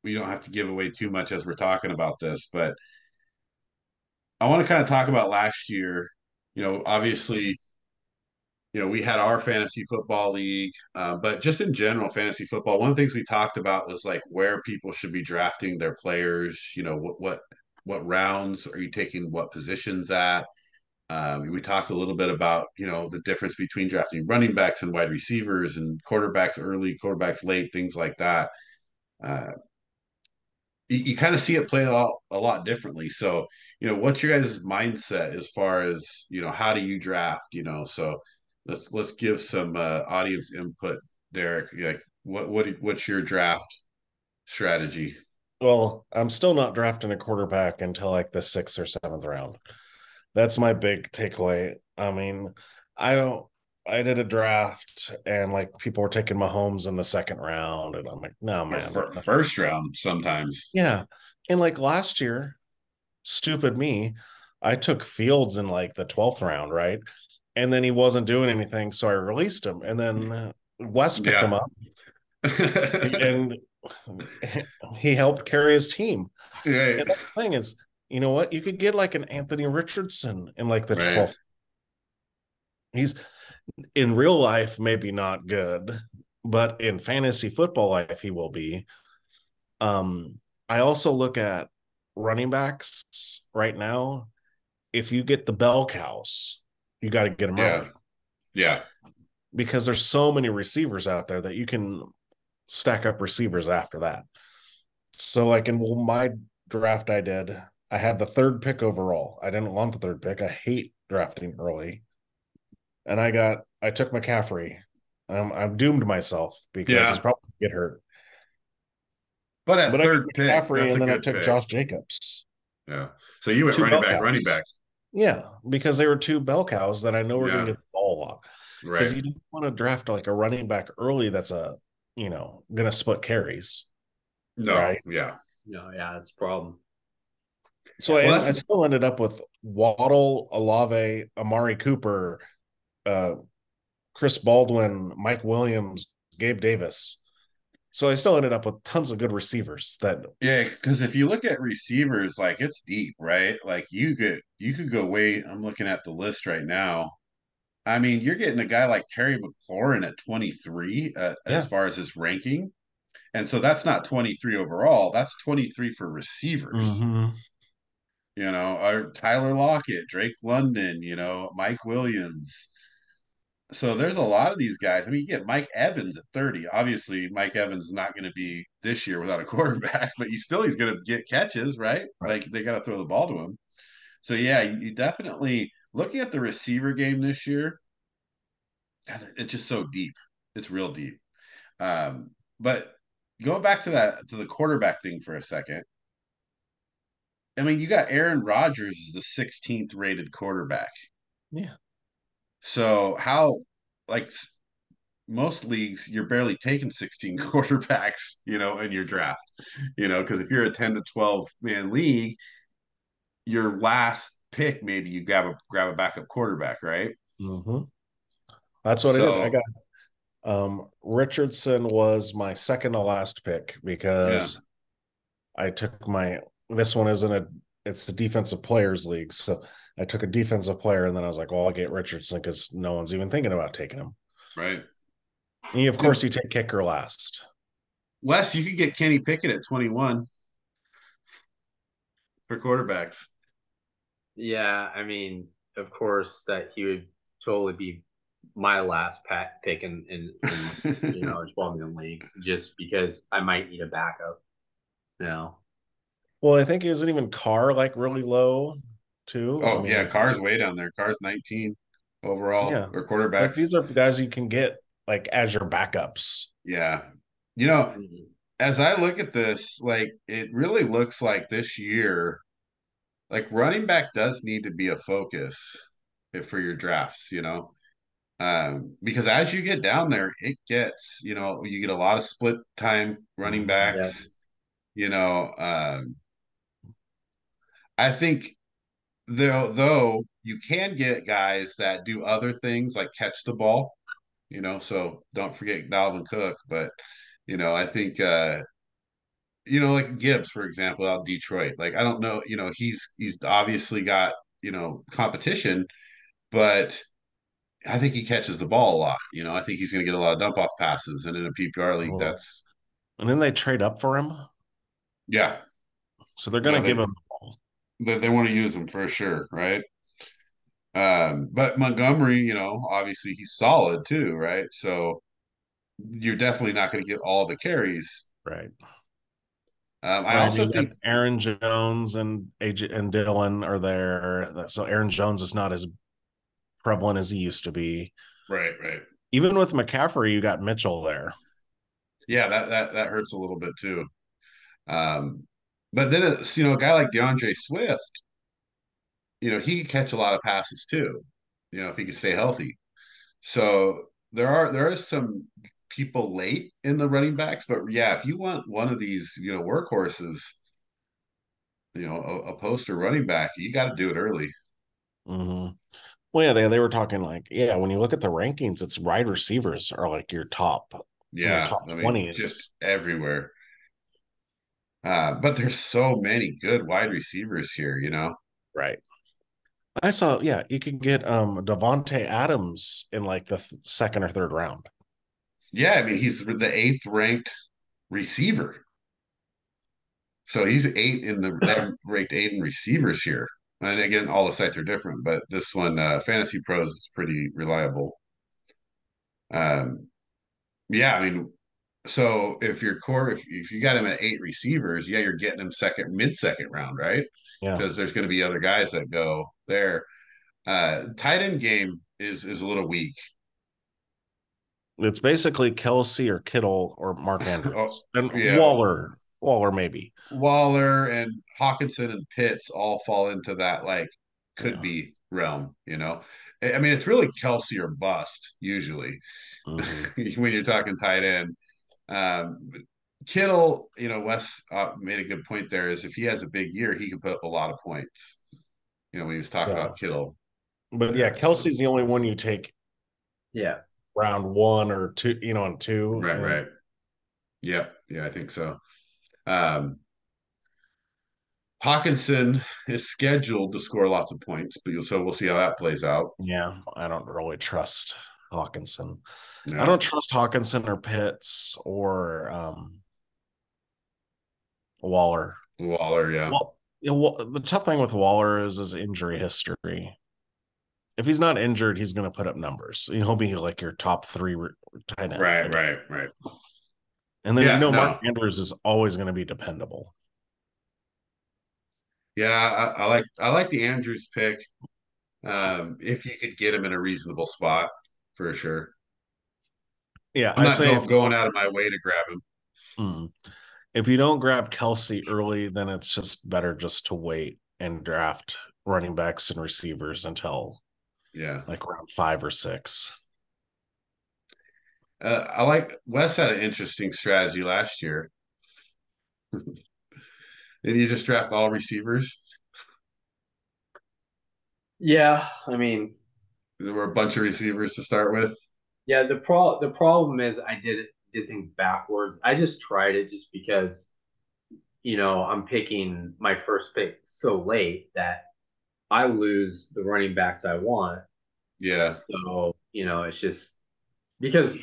we don't have to give away too much as we're talking about this, but I want to kind of talk about last year. You know, obviously, you know, we had our fantasy football league, uh, but just in general, fantasy football. One of the things we talked about was like where people should be drafting their players. You know, what what what rounds are you taking what positions at um, we talked a little bit about you know the difference between drafting running backs and wide receivers and quarterbacks early quarterbacks late things like that uh, you, you kind of see it play out a lot differently so you know what's your guys mindset as far as you know how do you draft you know so let's let's give some uh, audience input derek like what what what's your draft strategy well, I'm still not drafting a quarterback until like the sixth or seventh round. That's my big takeaway. I mean, I don't. I did a draft and like people were taking Mahomes in the second round, and I'm like, no man, first round sometimes. Yeah, and like last year, stupid me, I took Fields in like the twelfth round, right? And then he wasn't doing anything, so I released him, and then Wes picked yeah. him up, <laughs> and he helped carry his team. Right. And that's the thing is, you know what? You could get like an Anthony Richardson in like the right. 12th. He's in real life, maybe not good, but in fantasy football life, he will be. Um, I also look at running backs right now. If you get the bell cows, you got to get them yeah. early. Yeah. Because there's so many receivers out there that you can stack up receivers after that. So, like in my draft, I did. I had the third pick overall. I didn't want the third pick. I hate drafting early. And I got, I took McCaffrey I'm I'm doomed myself because Yeah. he's probably get hurt. But at But I third took pick, McCaffrey and then I took pick. Josh Jacobs. Yeah. So you went Two running back, cows. running back. Yeah, because they were two bell cows that I know we're Yeah. gonna get the ball a lot. Because Right. you don't want to draft like a running back early that's a you know gonna split carries. No. Right. Yeah. No, yeah, that's a problem. So Well, and I still ended up with Waddle, Olave, Amari Cooper, uh, Chris Baldwin, Mike Williams, Gabe Davis. So I still ended up with tons of good receivers that Yeah, because if you look at receivers, like it's deep, right? Like you could you could go way. I'm looking at the list right now. I mean, you're getting a guy like Terry McLaurin at 23 uh, as far as his ranking, and so that's not 23 overall. That's 23 for receivers. Mm-hmm. You know, Tyler Lockett, Drake London, you know, Mike Williams. So there's a lot of these guys. I mean, you get Mike Evans at 30. Obviously, Mike Evans is not going to be this year without a <laughs> quarterback, but he's still he's going to get catches, right? Right. Like they got to throw the ball to him. So yeah, you, you definitely looking at the receiver game this year. It's just so deep. It's real deep. Um, but going back to that to the quarterback thing for a second. I mean, you got Aaron Rodgers as the 16th rated quarterback. Yeah. So how like most leagues you're barely taking 16 <laughs> quarterbacks, you know, in your draft. You know, because if you're a 10 to 12 man league, your last pick maybe you grab a grab a backup quarterback, right? Mm-hmm. That's what I did. I got um Richardson was my second to last pick because I took my this one isn't a it's a defensive players league. So I took a defensive player and then I was like, well, I'll get Richardson because no one's even thinking about taking him. Right. And of course you take kicker last. Wes, you could get Kenny Pickett at 21 for quarterbacks. Yeah, I mean, of course, that he would totally be my last pat pick in, in, in <laughs> you know, a 12 man league just because I might need a backup. You know, Well, I think isn't even Carr like really low too. I oh mean, yeah, Carr's way down there. Carr's 19 overall Yeah. or like quarterbacks. these are guys you can get like as your backups. yeah. You know, as I look at this, like it really looks like this year, like running back does need to be a focus for your drafts, you know. Um, because as you get down there, it gets, you know, you get a lot of split time running backs, you know. Um, I think though though you can get guys that do other things like catch the ball, you know, so don't forget Dalvin Cook, but you know, I think uh you know, like Gibbs, for example, out of Detroit. Like, I don't know, you know, he's he's obviously got, you know, competition, but I think he catches the ball a lot. You know, I think he's gonna get a lot of dump off passes. And in a PPR league, Oh. that's And then they trade up for him. yeah, So they're gonna Yeah, they- give him they, they want to use him for sure, right? Um, but Montgomery, you know, obviously he's solid too, right? So you're definitely not going to get all the carries. right. Um, I also think Aaron Jones and AJ and Dillon are there. So Aaron Jones is not as prevalent as he used to be. right, right. Even with McCaffrey, you got Mitchell there. Yeah, that that that hurts a little bit too. Um, but then it's you know a guy like D'Andre Swift, you know he could catch a lot of passes too, you know if he could stay healthy. So there are there are some people late in the running backs, but yeah, if you want one of these you know workhorses, you know a, a poster running back, you got to do it early. Mm-hmm. Well, yeah, they, they were talking like, yeah, when you look at the rankings, it's wide receivers are like your top. Yeah, top I mean 20 just everywhere. Uh, but there's so many good wide receivers here, you know. Right. I saw, yeah, you could get um Davante Adams in like the th- second or third round. Yeah, I mean he's the eighth ranked receiver. So he's eight in the <laughs> ranked eight in receivers here. And again, all the sites are different, but this one, uh, Fantasy Pros, is pretty reliable. Um, yeah, I mean, so if your core, if, if you got him at eight receivers, yeah, you're getting him second, mid second round, right? Yeah. Because there's going to be other guys that go there. Uh, tight end game is is a little weak. It's basically Kelce or Kittle or Mark <laughs> Andrews Oh, and yeah. Waller. Waller maybe. Waller and Hockenson and Pitts all fall into that like could Yeah. be realm, you know. I mean, it's really Kelce or bust usually Mhm. <laughs> when you're talking tight end. Um, Kittle, you know, Wes uh, made a good point there. Is if he has a big year, he can put up a lot of points. You know, when he was talking Yeah. about Kittle, But yeah, Yeah, Kelce's the only one you take Yeah. round one or two, you know, on two. right, and- right, yeah, yeah, I think so. Um, Hockenson is scheduled to score lots of points, but you'll, so we'll see how that plays out. Yeah, I don't really trust Hockenson. No. I don't trust Hockenson or Pitts or um Waller. Waller, yeah. Well, you know, the tough thing with Waller is his injury history. If he's not injured, he's going to put up numbers. He'll be like your top three tight end. Right, right, right. And then Yeah, you know no. Mark Andrews is always going to be dependable. Yeah, I, I like I like the Andrews pick. Um, if you could get him in a reasonable spot, for sure. Yeah, I'm I not say go- if, going out of my way to grab him. mm, if you don't grab Kelce early, then it's just better just to wait and draft running backs and receivers until Yeah, like round five or six. uh, I like Wes had an interesting strategy last year. <laughs> Did you just draft all receivers? Yeah. I mean, There were a bunch of receivers to start with. yeah, the pro the problem is I did did things backwards. I just tried it just because you know, I'm picking my first pick so late that I lose the running backs I want. Yeah, So, you know, it's just because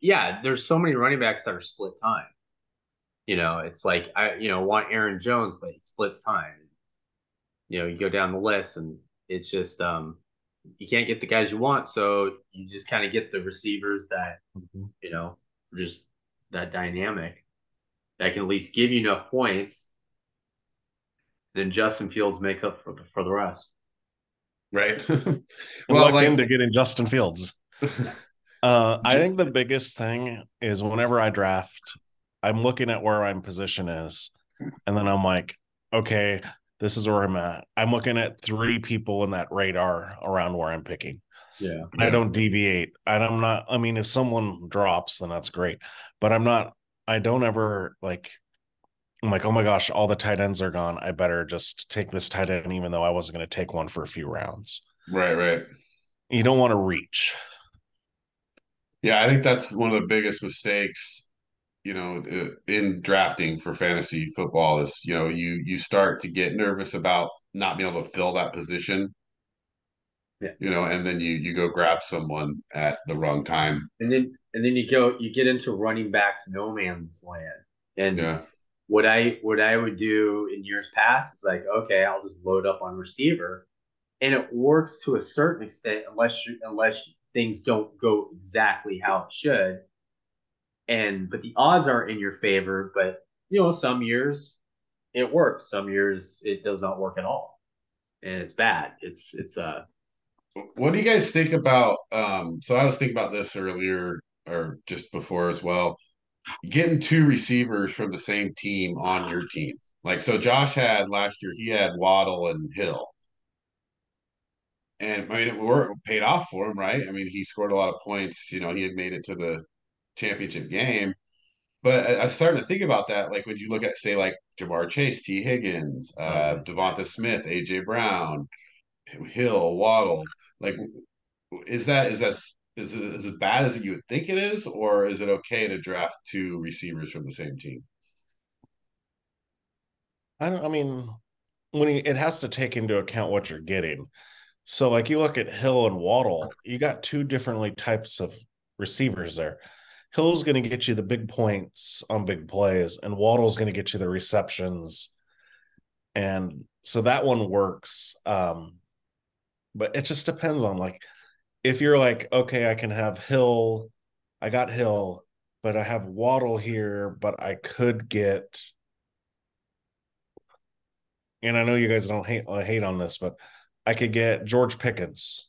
yeah, there's so many running backs that are split time. You know, it's like I, you know, want Aaron Jones, but he splits time. You know, you go down the list and it's just um you can't get the guys you want, so you just kind of get the receivers that, you know, just that dynamic that can at least give you enough points. Then Justin Fields makes up for the for the rest. right. And <laughs> well, luck like into getting Justin Fields. <laughs> Uh, I think the biggest thing is whenever I draft, I'm looking at where my position is, and then I'm like, okay, this is where I'm at. I'm looking at three people in that radar around where I'm picking. Yeah. And I don't deviate. And I'm not, I mean, if someone drops, then that's great. But I'm not, I don't ever like, I'm like, oh my gosh, all the tight ends are gone. I better just take this tight end, even though I wasn't going to take one for a few rounds. right, right. You don't want to reach. Yeah, I think that's one of the biggest mistakes, you know, uh, in drafting for fantasy football is, you know, you you start to get nervous about not being able to fill that position. Yeah. You know, and then you you go grab someone at the wrong time. And then and then you go you get into running backs no man's land. And Yeah. what I what I would do in years past is like, okay, I'll just load up on receiver. And it works to a certain extent unless you unless things don't go exactly how it should. And but the odds aren't in your favor, but you know, some years it works, some years it does not work at all. And it's bad. It's it's uh What do you guys think about um so I was thinking about this earlier or just before as well. Getting two receivers from the same team on your team. Like so Josh had last year he had Waddle and Hill. And I mean, it were paid off for him, right? I mean, he scored a lot of points. You know, he had made it to the championship game. But I, I started to think about that. Like, when you look at, say, like Ja'Marr Chase, Tee Higgins, uh, DeVonta Smith, AJ Brown, Hill, Waddle, like, is that is that is it as bad as you would think it is, or is it okay to draft two receivers from the same team? I don't, I mean, when you, it has to take into account what you're getting. So, like, you look at Hill and Waddle, you got two differently types of receivers there. Hill's going to get you the big points on big plays, and Waddle's going to get you the receptions. And so that one works. Um, but it just depends on like if you're like, okay, I can have Hill, I got Hill, but I have Waddle here, but I could get and I know you guys don't hate uh, hate on this, but I could get George Pickens,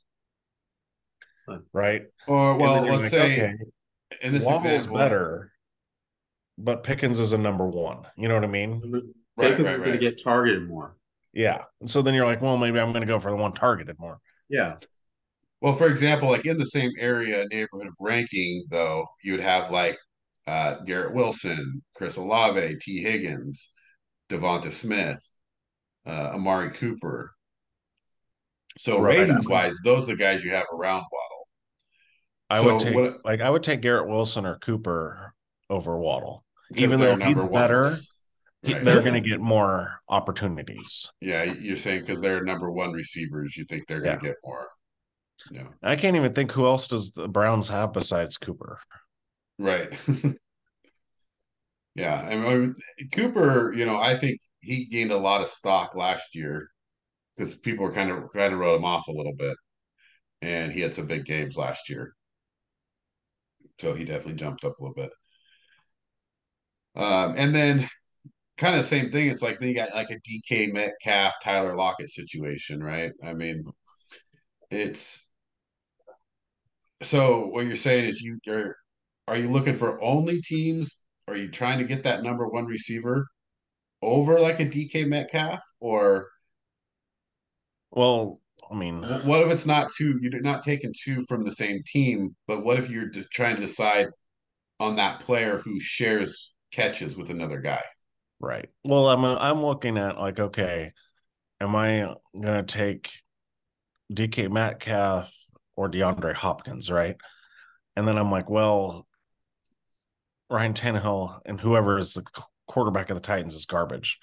right? Or well, let's like, say okay, in this Waddle's example, better, but Pickens is a number one. You know what I mean? Pickens right, is going right. to get targeted more. Yeah. And so then you're like, well, maybe I'm going to go for the one targeted more. Yeah. Well, for example, like in the same area neighborhood of ranking, though, you would have like uh, Garrett Wilson, Chris Olave, Tee Higgins, DeVonta Smith, uh, Amari Cooper. So Right. ratings wise, those are the guys you have around Waddle. I So would take what- like I would take Garrett Wilson or Cooper over Waddle. Even though he's better, ones. He- Right. They're going to get more opportunities. Yeah, you're saying because they're number one receivers, you think they're going to get more. Yeah, I can't even think who else does the Browns have besides Cooper. right. <laughs> yeah, I mean um, Cooper. You know, I think he gained a lot of stock last year because people were kind of kind of wrote him off a little bit, and he had some big games last year, so he definitely jumped up a little bit. Um, and then kind of same thing. It's like they got like a DK Metcalf, Tyler Lockett situation, right? I mean, it's so what you're saying is you are are you looking for only teams? Are you trying to get that number one receiver over like a DK Metcalf, or Well, I mean, what if it's not two? You're not taking two from the same team, but what if you're just trying to decide on that player who shares catches with another guy? right. Well, I'm I'm looking at like, okay, am I going to take DK Metcalf or DeAndre Hopkins, right? And then I'm like, well, Ryan Tannehill and whoever is the quarterback of the Titans is garbage.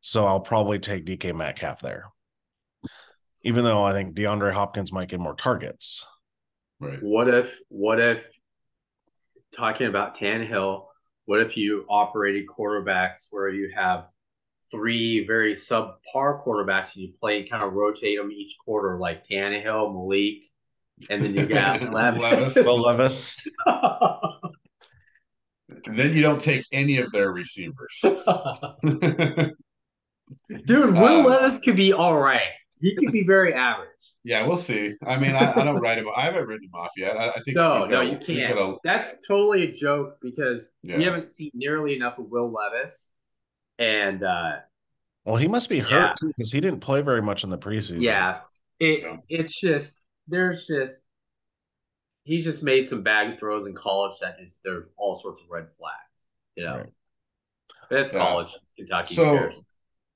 So I'll probably take DK Metcalf there. Even though I think DeAndre Hopkins might get more targets. Right. What if, what if, talking about Tannehill, what if you operated quarterbacks where you have three very subpar quarterbacks and you play and kind of rotate them each quarter, like Tannehill, Malik, and then you <laughs> got Levis. Will Levis. And then you don't take any of their receivers. <laughs> Dude, Will Um, Levis could be all right. He could be very average. yeah, we'll see. I mean, I, I don't write him. I haven't written him off yet. I, I think No, he's no, got a- you can't. got a- That's totally a joke because Yeah. we haven't seen nearly enough of Will Levis. And uh Well, he must be Yeah. hurt too because he didn't play very much in the preseason. yeah, it Yeah. it's just there's just he's just made some bad throws in college that is there's all sorts of red flags. You know. Right. That's Yeah. college, Kentucky. So, who cares?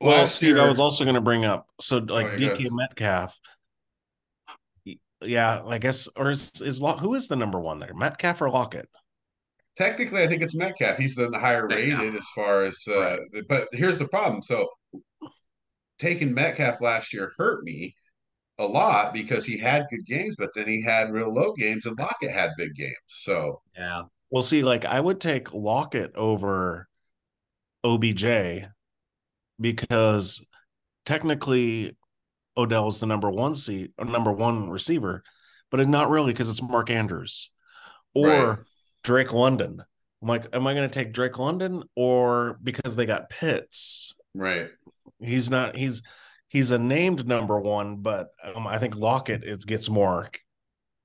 Well, last Steve, year, I was also going to bring up so like Oh, yeah, go DK Metcalf. Yeah, I guess, or is is Lock, who is the number one there? Metcalf or Lockett? technically, I think it's Metcalf. He's the higher Metcalf. rated as far as. Uh, But here's the problem. So, taking Metcalf last year hurt me a lot because he had good games, but then he had real low games, and Lockett had big games. So, Yeah. Well, see, like I would take Lockett over OBJ because technically Odell's the number one seat or number one receiver, but it's not really because it's Mark Andrews or Right. Drake London. I'm like, am I going to take Drake London or because they got Pitts? right. He's not. He's he's a named number one, but um, I think Lockett it gets more.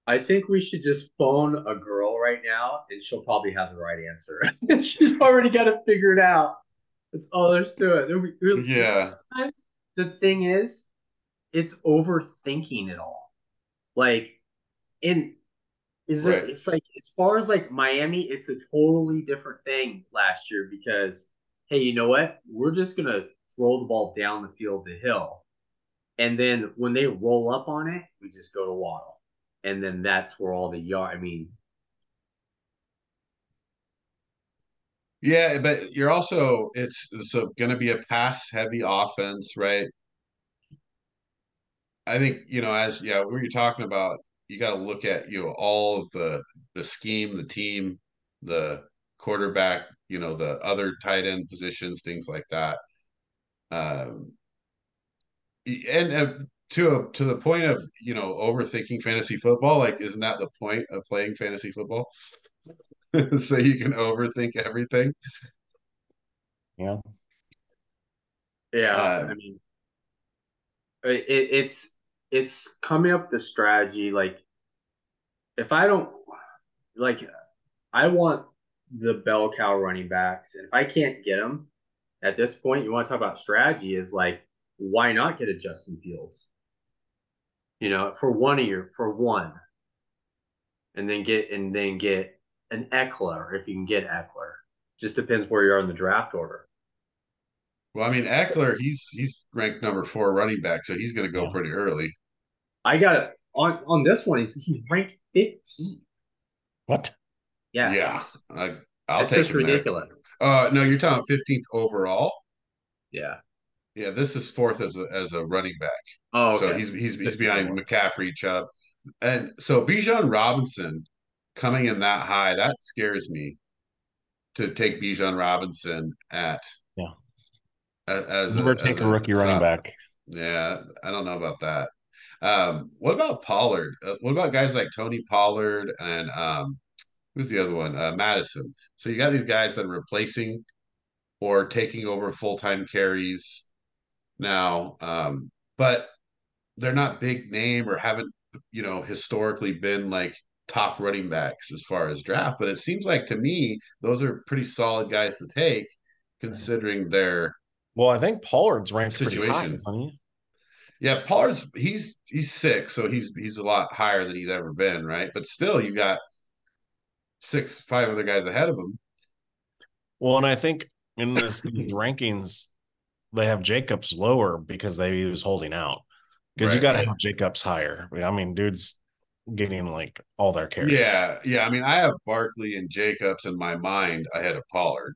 I think we should just phone a girl right now and she'll probably have the right answer. <laughs> She's already got it figured out. That's all there's to it. We- really- Yeah. sometimes the thing is, it's overthinking it all. Like, in is Right. it? It's like as far as like Miami, it's a totally different thing last year because hey, you know what? We're just gonna throw the ball down the field the hill, and then when they roll up on it, we just go to Waddle, and then that's where all the yard. I mean, Yeah, but you're also it's so going to be a pass heavy offense, right? I think you know as yeah, what you're talking about, you got to look at you know all of the the scheme, the team, the quarterback, you know the other tight end positions, things like that. Um, and uh, to a, to the point of you know overthinking fantasy football, like isn't that the point of playing fantasy football? <laughs> so you can overthink everything. Yeah. Yeah, Uh, I mean, it, it's it's coming up the strategy. Like, if I don't like, I want the bell cow running backs, and if I can't get them at this point, you want to talk about strategy is like why not get a Justin Fields? You know, for one of your for one, and then get and then get an Ekeler if you can get Ekeler. Just depends where you are in the draft order. Well, I mean, Ekeler, he's he's ranked number four running back, so he's going to go Yeah. pretty early. I got it on on this one. He's, he's ranked 15. What? Yeah, Yeah, I, I'll it's take just him there. ridiculous. Uh, no, you're talking fifteenth overall. Yeah. Yeah, this is fourth as a as a running back. Oh, okay. So he's he's he's behind. McCaffrey, Chubb, and so Bijan Robinson coming in that high that scares me. To take Bijan Robinson at Yeah. as Never a, take as a rookie running back. Yeah, I don't know about that. Um, what about Pollard? Uh, what about guys like Tony Pollard and um, who's the other one? Uh, Mattison. So you got these guys that are replacing or taking over full time carries now, um, but they're not big name or haven't you know historically been like top running backs as far as draft. But it seems like to me those are pretty solid guys to take, considering their Well, I think Pollard's ranked pretty high, Situation. Yeah, Pollard's he's he's six, so he's he's a lot higher than he's ever been, right? But still, you got six, five other guys ahead of him. Well, and I think in this these <clears throat> rankings, they have Jacobs lower because they he was holding out. Because you got to right. have Jacobs higher. I mean, dude's getting like all their carries. Yeah, yeah. I mean, I have Barkley and Jacobs in my mind ahead of Pollard.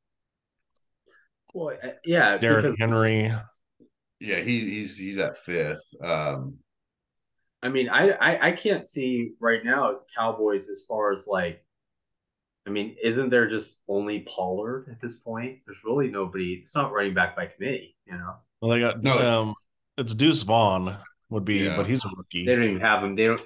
Well, uh, yeah, Derrick because Henry. Yeah, he he's he's at fifth. Um, I mean, I, I I can't see right now Cowboys as far as like. I mean, isn't there just only Pollard at this point? There's really nobody. It's not running back by committee, you know. Well, they got No. um, it's Deuce Vaughn would be, Yeah. but he's a rookie. They don't even have him. They don't.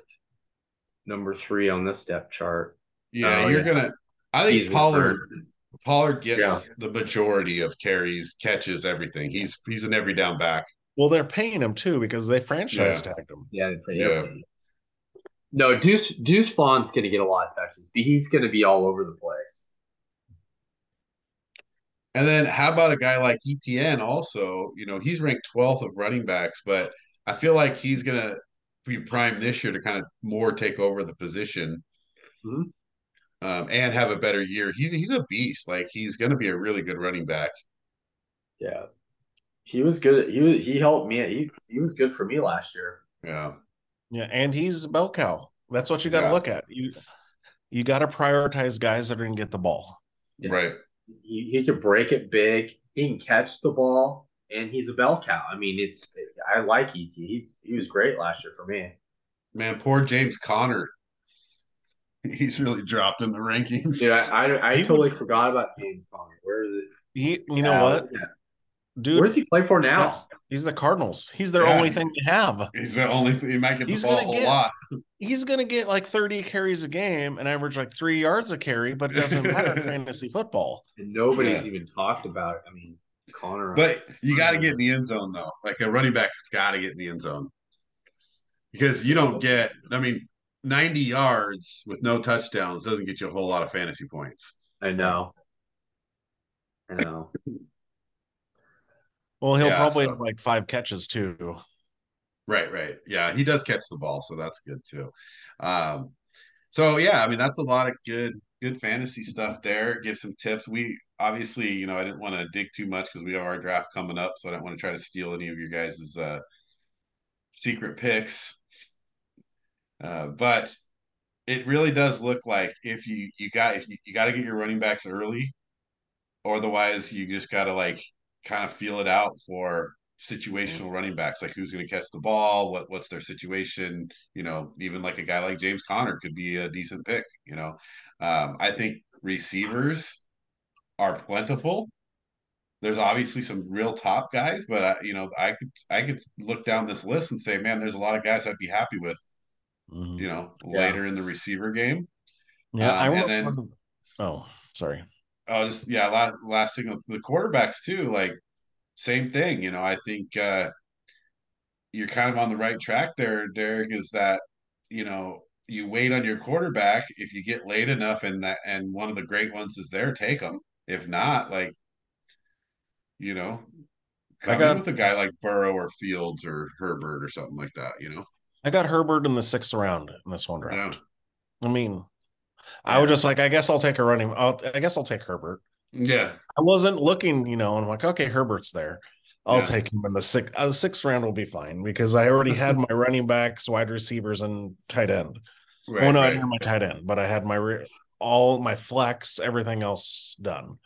Number three on this depth chart. yeah, Oh, you're yeah. gonna. I think He's Pollard referred. Pollard gets Yeah. the majority of carries, catches, everything. He's he's an every down back. Well, they're paying him too because they franchise Yeah. tagged him. Yeah, it's Yeah. No, Deuce Deuce Vaughn's going to get a lot of touches. He's going to be all over the place. And then how about a guy like Etienne also? You know, he's ranked 12th of running backs, but I feel like he's gonna be primed this year to kind of more take over the position Mhm. um, and have a better year. He's he's a beast. Like he's gonna be a really good running back. Yeah, he was good. He was, he helped me. He he was good for me last year. Yeah. Yeah, and he's a bell cow. That's what you got to Yeah. look at. You you got to prioritize guys that are going to get the ball. Yeah. Right. He he could break it big. He can catch the ball, and he's a bell cow. I mean, it's I like ET. He he was great last year for me. Man, poor James Conner. He's really dropped in the rankings. Dude, I I, I He totally forgot about James Conner. Where is it? He, you know what, yeah. dude? Where does he play for now? he's the Cardinals. He's their Yeah. only thing to have. He's the only he might get the He's ball a get- lot. He's going to get like 30 carries a game and average like three yards a carry, but it doesn't matter in <laughs> fantasy football. and nobody's Yeah. even talked about. it. I mean, Conner. But you got to get in the end zone though. Like a running back has got to get in the end zone because you don't get. I mean, ninety yards with no touchdowns doesn't get you a whole lot of fantasy points. I know. I know. Well, he'll Yeah, probably so- have like five catches too. Right, right. Yeah, he does catch the ball, so that's good too. Um, so yeah, I mean that's a lot of good good fantasy stuff there. Give some tips. We obviously, you know, I didn't want to dig too much because we have our draft coming up, so I don't want to try to steal any of your guys' uh secret picks. Uh, but it really does look like if you you got if you, you got to get your running backs early, otherwise you just got to like kind of feel it out for situational running backs, like who's going to catch the ball, what what's their situation. You know, even like a guy like James Conner could be a decent pick. You know, um, I think receivers are plentiful. There's obviously some real top guys, but I, you know, I could I could look down this list and say, man, there's a lot of guys I'd be happy with Mhm. you know, Yeah. later in the receiver game. Yeah, I Um, and remember. then- oh, sorry. Oh, just yeah, last last thing the quarterbacks too, like same thing. You know, I think uh you're kind of on the right track there, Derek, is that, you know, you wait on your quarterback. If you get late enough and that and one of the great ones is there, take them. If not, like you know, come got, in with a guy like Burrow or Fields or Herbert or something like that. You know, I got Herbert in the sixth round in this one draft. Yeah. I mean. I was just like, I guess I'll take a running. I'll, I guess I'll take Herbert. Yeah, I wasn't looking, you know, and I'm like, okay, Herbert's there. I'll yeah. take him in the sixth. Uh, the sixth round will be fine because I already had <laughs> my running backs, wide receivers, and tight end. Right, well, no, right. I didn't have my tight end, but I had my re- all my flex, everything else done.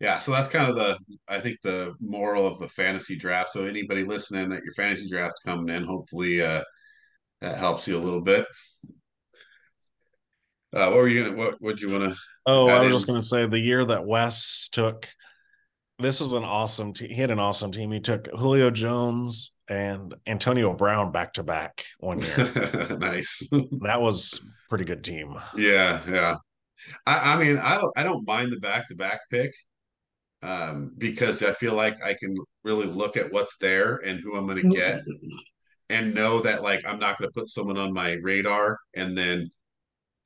Yeah, so that's kind of the I think the moral of the fantasy draft. So anybody listening that your fantasy draft's coming in, hopefully uh, that helps you a little bit. Uh, what were you gonna? What would you want to? Oh, I was in? just gonna say the year that Wes took. This was an awesome. team. he had an awesome team. He took Julio Jones and Antonio Brown back to back one year. <laughs> nice. that was pretty good team. Yeah, yeah. I, I mean, I I don't mind the back to back pick um, because I feel like I can really look at what's there and who I'm going to get, and know that like I'm not going to put someone on my radar and then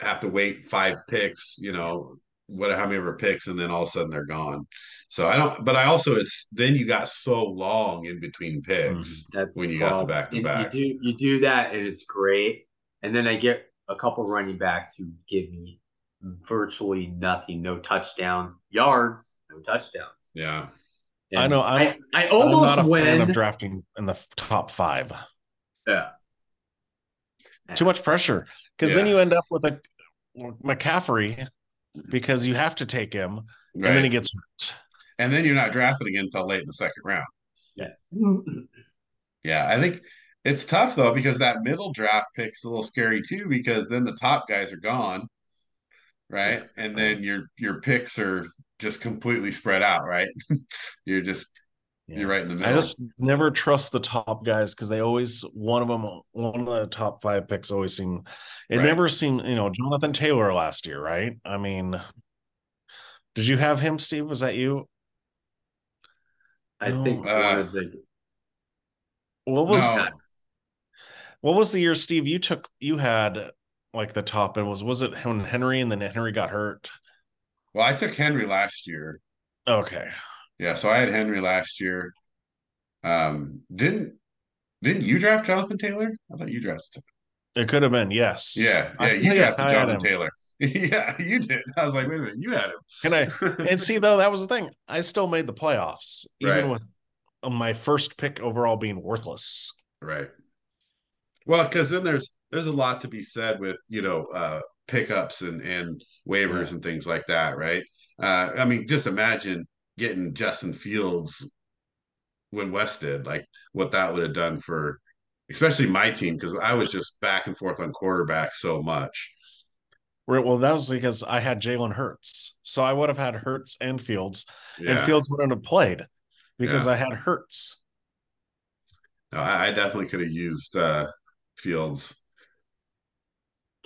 have to wait five picks, you know, what how many ever picks, and then all of a sudden they're gone. So I don't, but I also it's then you got so long in between picks mm, That's when you got the back to back. You do you do that and it's great, and then I get a couple running backs who give me virtually nothing, no touchdowns, yards, no touchdowns. Yeah. And I know. I'm, I, I almost I'm not a win. fan of drafting in the top five. Yeah. Too much pressure because yeah. then you end up with a McCaffrey because you have to take him, right. and then he gets hurt. And then you're not drafting again until late in the second round. Yeah. Yeah, I think it's tough though because that middle draft pick is a little scary too because then the top guys are gone, right? And then your your picks are just completely spread out, right? <laughs> you're just yeah. you're right in the middle. I just never trust the top guys because they always one of them one of the top five picks always seem it right. never seemed you know Jonathan Taylor last year, right? I mean, did you have him, Steve? Was that you? I no. think uh, what was no. what was the year, Steve? You took you had like the top and was was it when Henry and then Henry got hurt? Well, I took Henry last year. Okay. Yeah, so I had Henry last year. Um, didn't didn't you draft Jonathan Taylor? I thought you drafted. It could have been yes. Yeah, yeah, you drafted Jonathan Taylor. <laughs> yeah, you did. I was like, wait a minute, you had him. Can I? <laughs> and see, though, that was the thing. I still made the playoffs, even right. with my first pick overall being worthless. Right. Well, because then there's there's a lot to be said with you know uh, pickups and and waivers yeah. and things like that, right? Uh, I mean, just imagine getting Justin Fields when Wes did, like what that would have done for, especially my team, because I was just back and forth on quarterback so much. Well, that was because I had Jalen Hurts, so I would have had Hurts and Fields, yeah. and Fields wouldn't have played because yeah. I had Hurts. No, I, I definitely could have used uh, Fields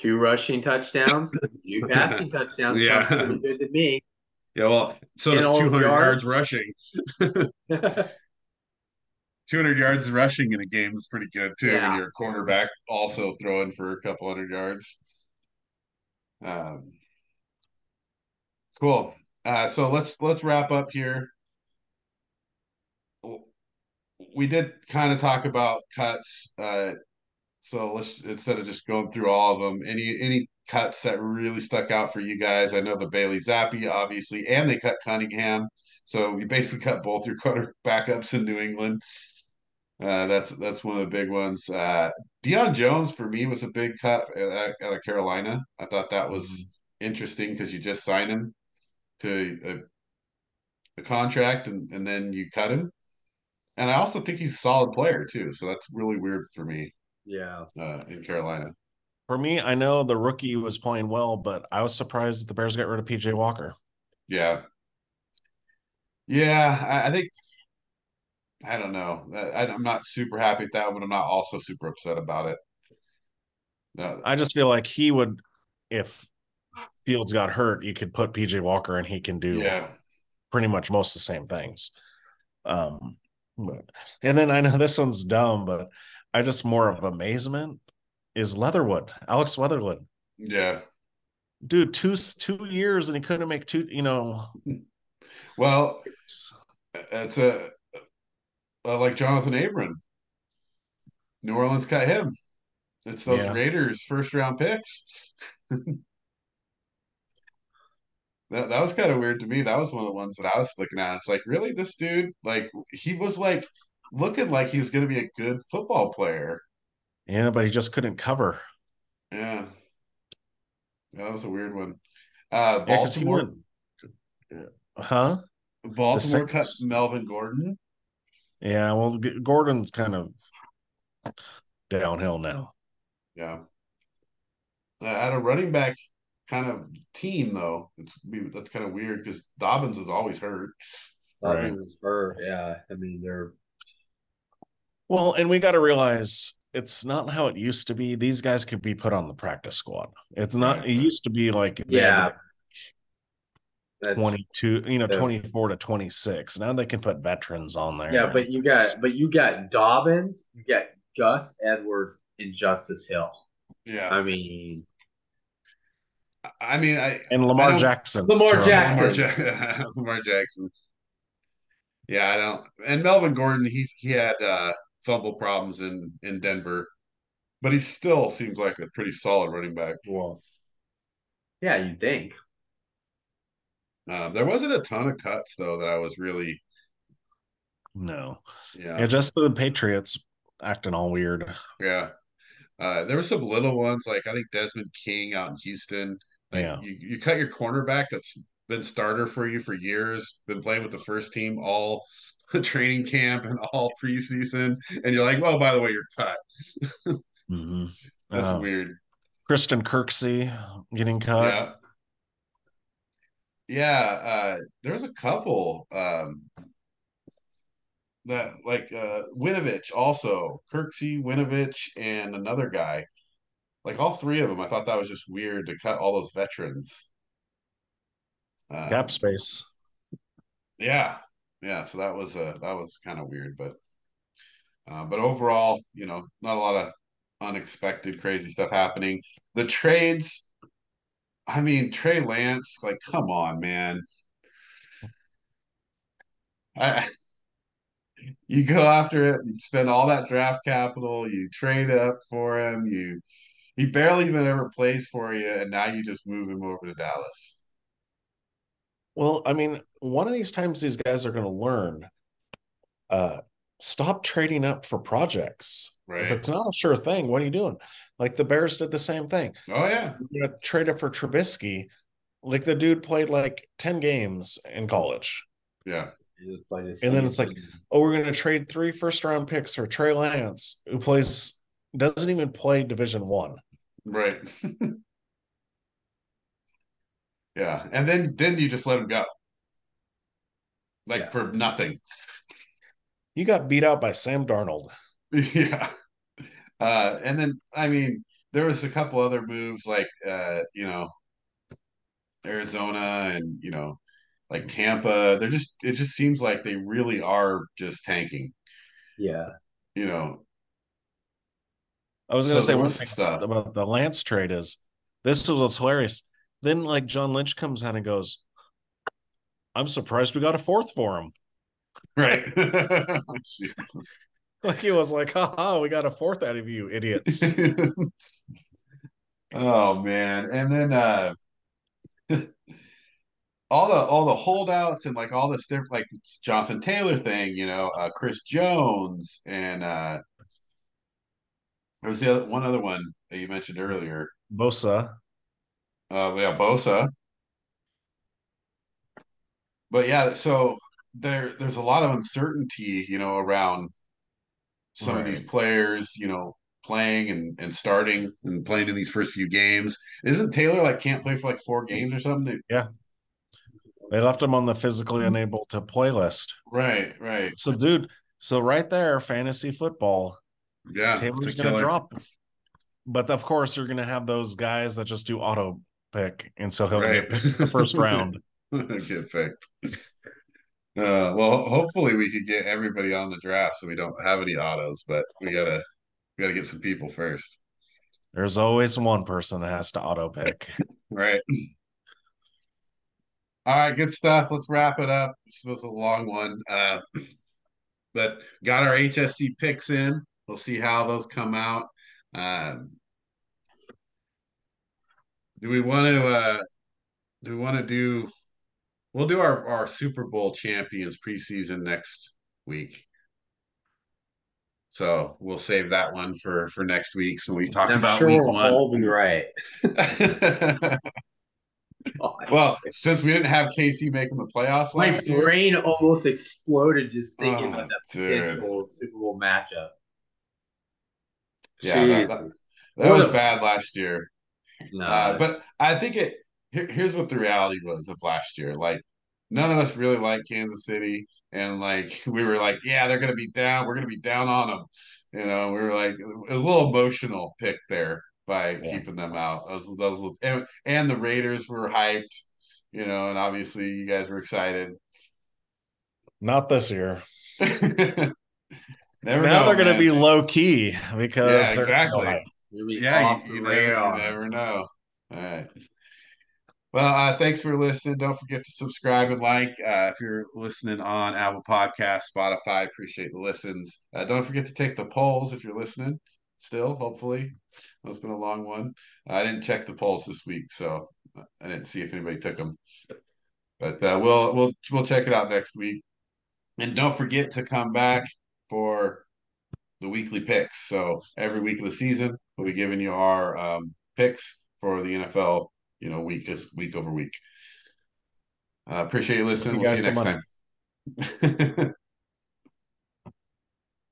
two rushing touchdowns, two passing touchdowns. <laughs> Yeah, pretty good to me. Yeah, well, so does 200 yards. yards rushing. <laughs> 200 yards rushing in a game is pretty good too. Yeah. When you're a cornerback, also throwing for a couple hundred yards. Um, cool. Uh, so let's let's wrap up here. We did kind of talk about cuts. Uh, so let's instead of just going through all of them, any any cuts that really stuck out for you guys? I know the Bailey Zappe, obviously, and they cut Cunningham. So you basically cut both your <laughs> quarter backups in New England. Uh, that's that's one of the big ones. Uh, Deion Jones for me was a big cut out of Carolina. I thought that was mm-hmm. interesting because you just signed him to a, a contract and, and then you cut him. And I also think he's a solid player too. So that's really weird for me. Yeah. Uh, in Carolina. For me, I know the rookie was playing well, but I was surprised that the Bears got rid of PJ Walker. Yeah. Yeah, I, I think I don't know. I, am not super happy with that, but I'm not also super upset about it. No. I just feel like he would, if Fields got hurt, you could put PJ Walker and he can do yeah. pretty much most of the same things. Um, but and then I know this one's dumb, but I just more of amazement is Leatherwood, Alex Leatherwood. Yeah. Dude, two two years and he couldn't make two, you know. Well, it's a uh, like Johnathan Abram. New Orleans got him. It's those Yeah. Raiders first round picks. <laughs> That that was kind of weird to me. That was one of the ones that I was looking at. It's like, really, this dude, like, he was like looking like he was going to be a good football player. Yeah, but he just couldn't cover. Yeah, Yeah, that was a weird one. Uh, Yeah, Baltimore, went. Huh? Baltimore cut Melvin Gordon. Yeah, well, Gordon's kind of downhill now. Yeah, uh, at a running back kind of team though, it's that's kind of weird because Dobbins is always hurt. Right. Is hurt. Yeah, I mean they're Well, and we got to realize it's not how it used to be. These guys could be put on the practice squad. It's not. It used to be like yeah. That's, twenty-two, you know, twenty-four to twenty-six. Now they can put veterans on there. yeah, but you got but you got Dobbins, you got Gus Edwards, and Justice Hill. Yeah, I mean, I mean, I and Lamar don't- Jackson. Lamar Jackson. Lamar, ja- <laughs> Lamar Jackson. Yeah, I don't. And Melvin Gordon, he's he had uh, fumble problems in in Denver, but he still seems like a pretty solid running back. well, yeah, you think. Uh, there wasn't a ton of cuts though that I was really, No, yeah, yeah, just the Patriots acting all weird. yeah. Uh, there were some little ones like I think Desmond King out in Houston. Like Yeah. you, you cut your cornerback that's been starter for you for years, been playing with the first team all <laughs> training camp and all preseason, and you're like, oh, by the way, you're cut. hmm <laughs> That's Uh, weird. Christian Kirksey getting cut. Yeah. Yeah, uh there's a couple um that like uh Winovich also, Kirksey, Winovich, and another guy. Like all three of them, I thought that was just weird to cut all those veterans. Um, Cap space. Yeah, yeah. So that was uh that was kind of weird, but uh, but overall, you know, not a lot of unexpected crazy stuff happening. The trades, I mean, Trey Lance, like, come on, man. I <laughs> you go after it, you spend all that draft capital, you trade up for him, you he barely even ever plays for you, and now you just move him over to Dallas. Well, I mean, one of these times these guys are going to learn. Uh, stop trading up for projects. Right. If it's not a sure thing, what are you doing? Like the Bears did the same thing. Oh yeah. To trade up for Trubisky. Like the dude played like 10 games in college. Yeah. And then it's like, oh, we're going to trade three first round picks for Trey Lance, who plays, doesn't even play Division One. Right. <laughs> yeah. And then then you just let him go. Like Yeah. for nothing. You got beat out by Sam Darnold. <laughs> Yeah. Uh, and then I mean, there was a couple other moves like uh, you know, Arizona and you know, like Tampa. They're just it just seems like they really are just tanking. yeah, You know. I was going to So say one thing stuff. about the Lance trade is this was what's hilarious. Then like John Lynch comes out and goes, "I'm surprised we got a fourth for him." Right. <laughs> Like he was like, "Haha, we got a fourth out of you, idiots." <laughs> oh man. And then uh <laughs> all the all the holdouts and like all this different like this Jonathan Taylor thing, you know, uh Chris Jones and uh there was the other, one other one that you mentioned earlier. Bosa, Uh yeah, Bosa. But yeah, so there there's a lot of uncertainty, you know, around some of these players, you know, playing and, and starting and playing in these first few games. Isn't Taylor like can't play for like four games or something? Yeah. They left him on the physically unable to play list. Right, right. So, dude, so right there, fantasy football, Yeah. Taylor's to killer. drop. But of course, you're going to have those guys that just do auto pick, and so he'll Right. get the first <laughs> round. <laughs> get picked. Uh, well, hopefully we could get everybody on the draft so we don't have any autos, but we gotta We got to get some people first. There's always one person that has to auto pick. <laughs> Right. All right, good stuff. Let's wrap it up. This was a long one. Uh, <clears throat> but got our HSC picks in. We'll see how those come out. Um, do we want to uh do we want to do we'll do our, our Super Bowl champions preseason next week. So we'll save that one for for next week. So we talk I'm about sure week we'll one. all be right. <laughs> well, since we didn't have KC making the playoffs my last year, brain almost exploded just thinking Oh, about that potential Super Bowl matchup. Yeah, that- that- that was bad last year. No, Uh, but I think it. Here, here's what the reality was of last year. Like none of us really liked Kansas City, and like <laughs> we were like, yeah, they're gonna be down. We're gonna be down on them. You know, we were like, it was a little emotional pick there by Yeah. keeping them out. Those, those, and, and the Raiders were hyped. You know, and obviously you guys were excited. Not this year. <laughs> Never now know, they're going to be low key because Yeah, they're- exactly. You'll be Yeah, you, you, never, you never know. All right. Well, uh, thanks for listening. Don't forget to subscribe and like uh, if you're listening on Apple Podcast, Spotify. Appreciate the listens. Uh, don't forget to take the polls if you're listening. Still, hopefully, it's been a long one. I didn't check the polls this week, so I didn't see if anybody took them. But uh, we'll we'll we'll check it out next week. And don't forget to come back for the weekly picks. So every week of the season, we'll be giving you our um, picks for the NFL. You know, week is week over week. Uh, appreciate you listening. You We'll see you next time. <laughs>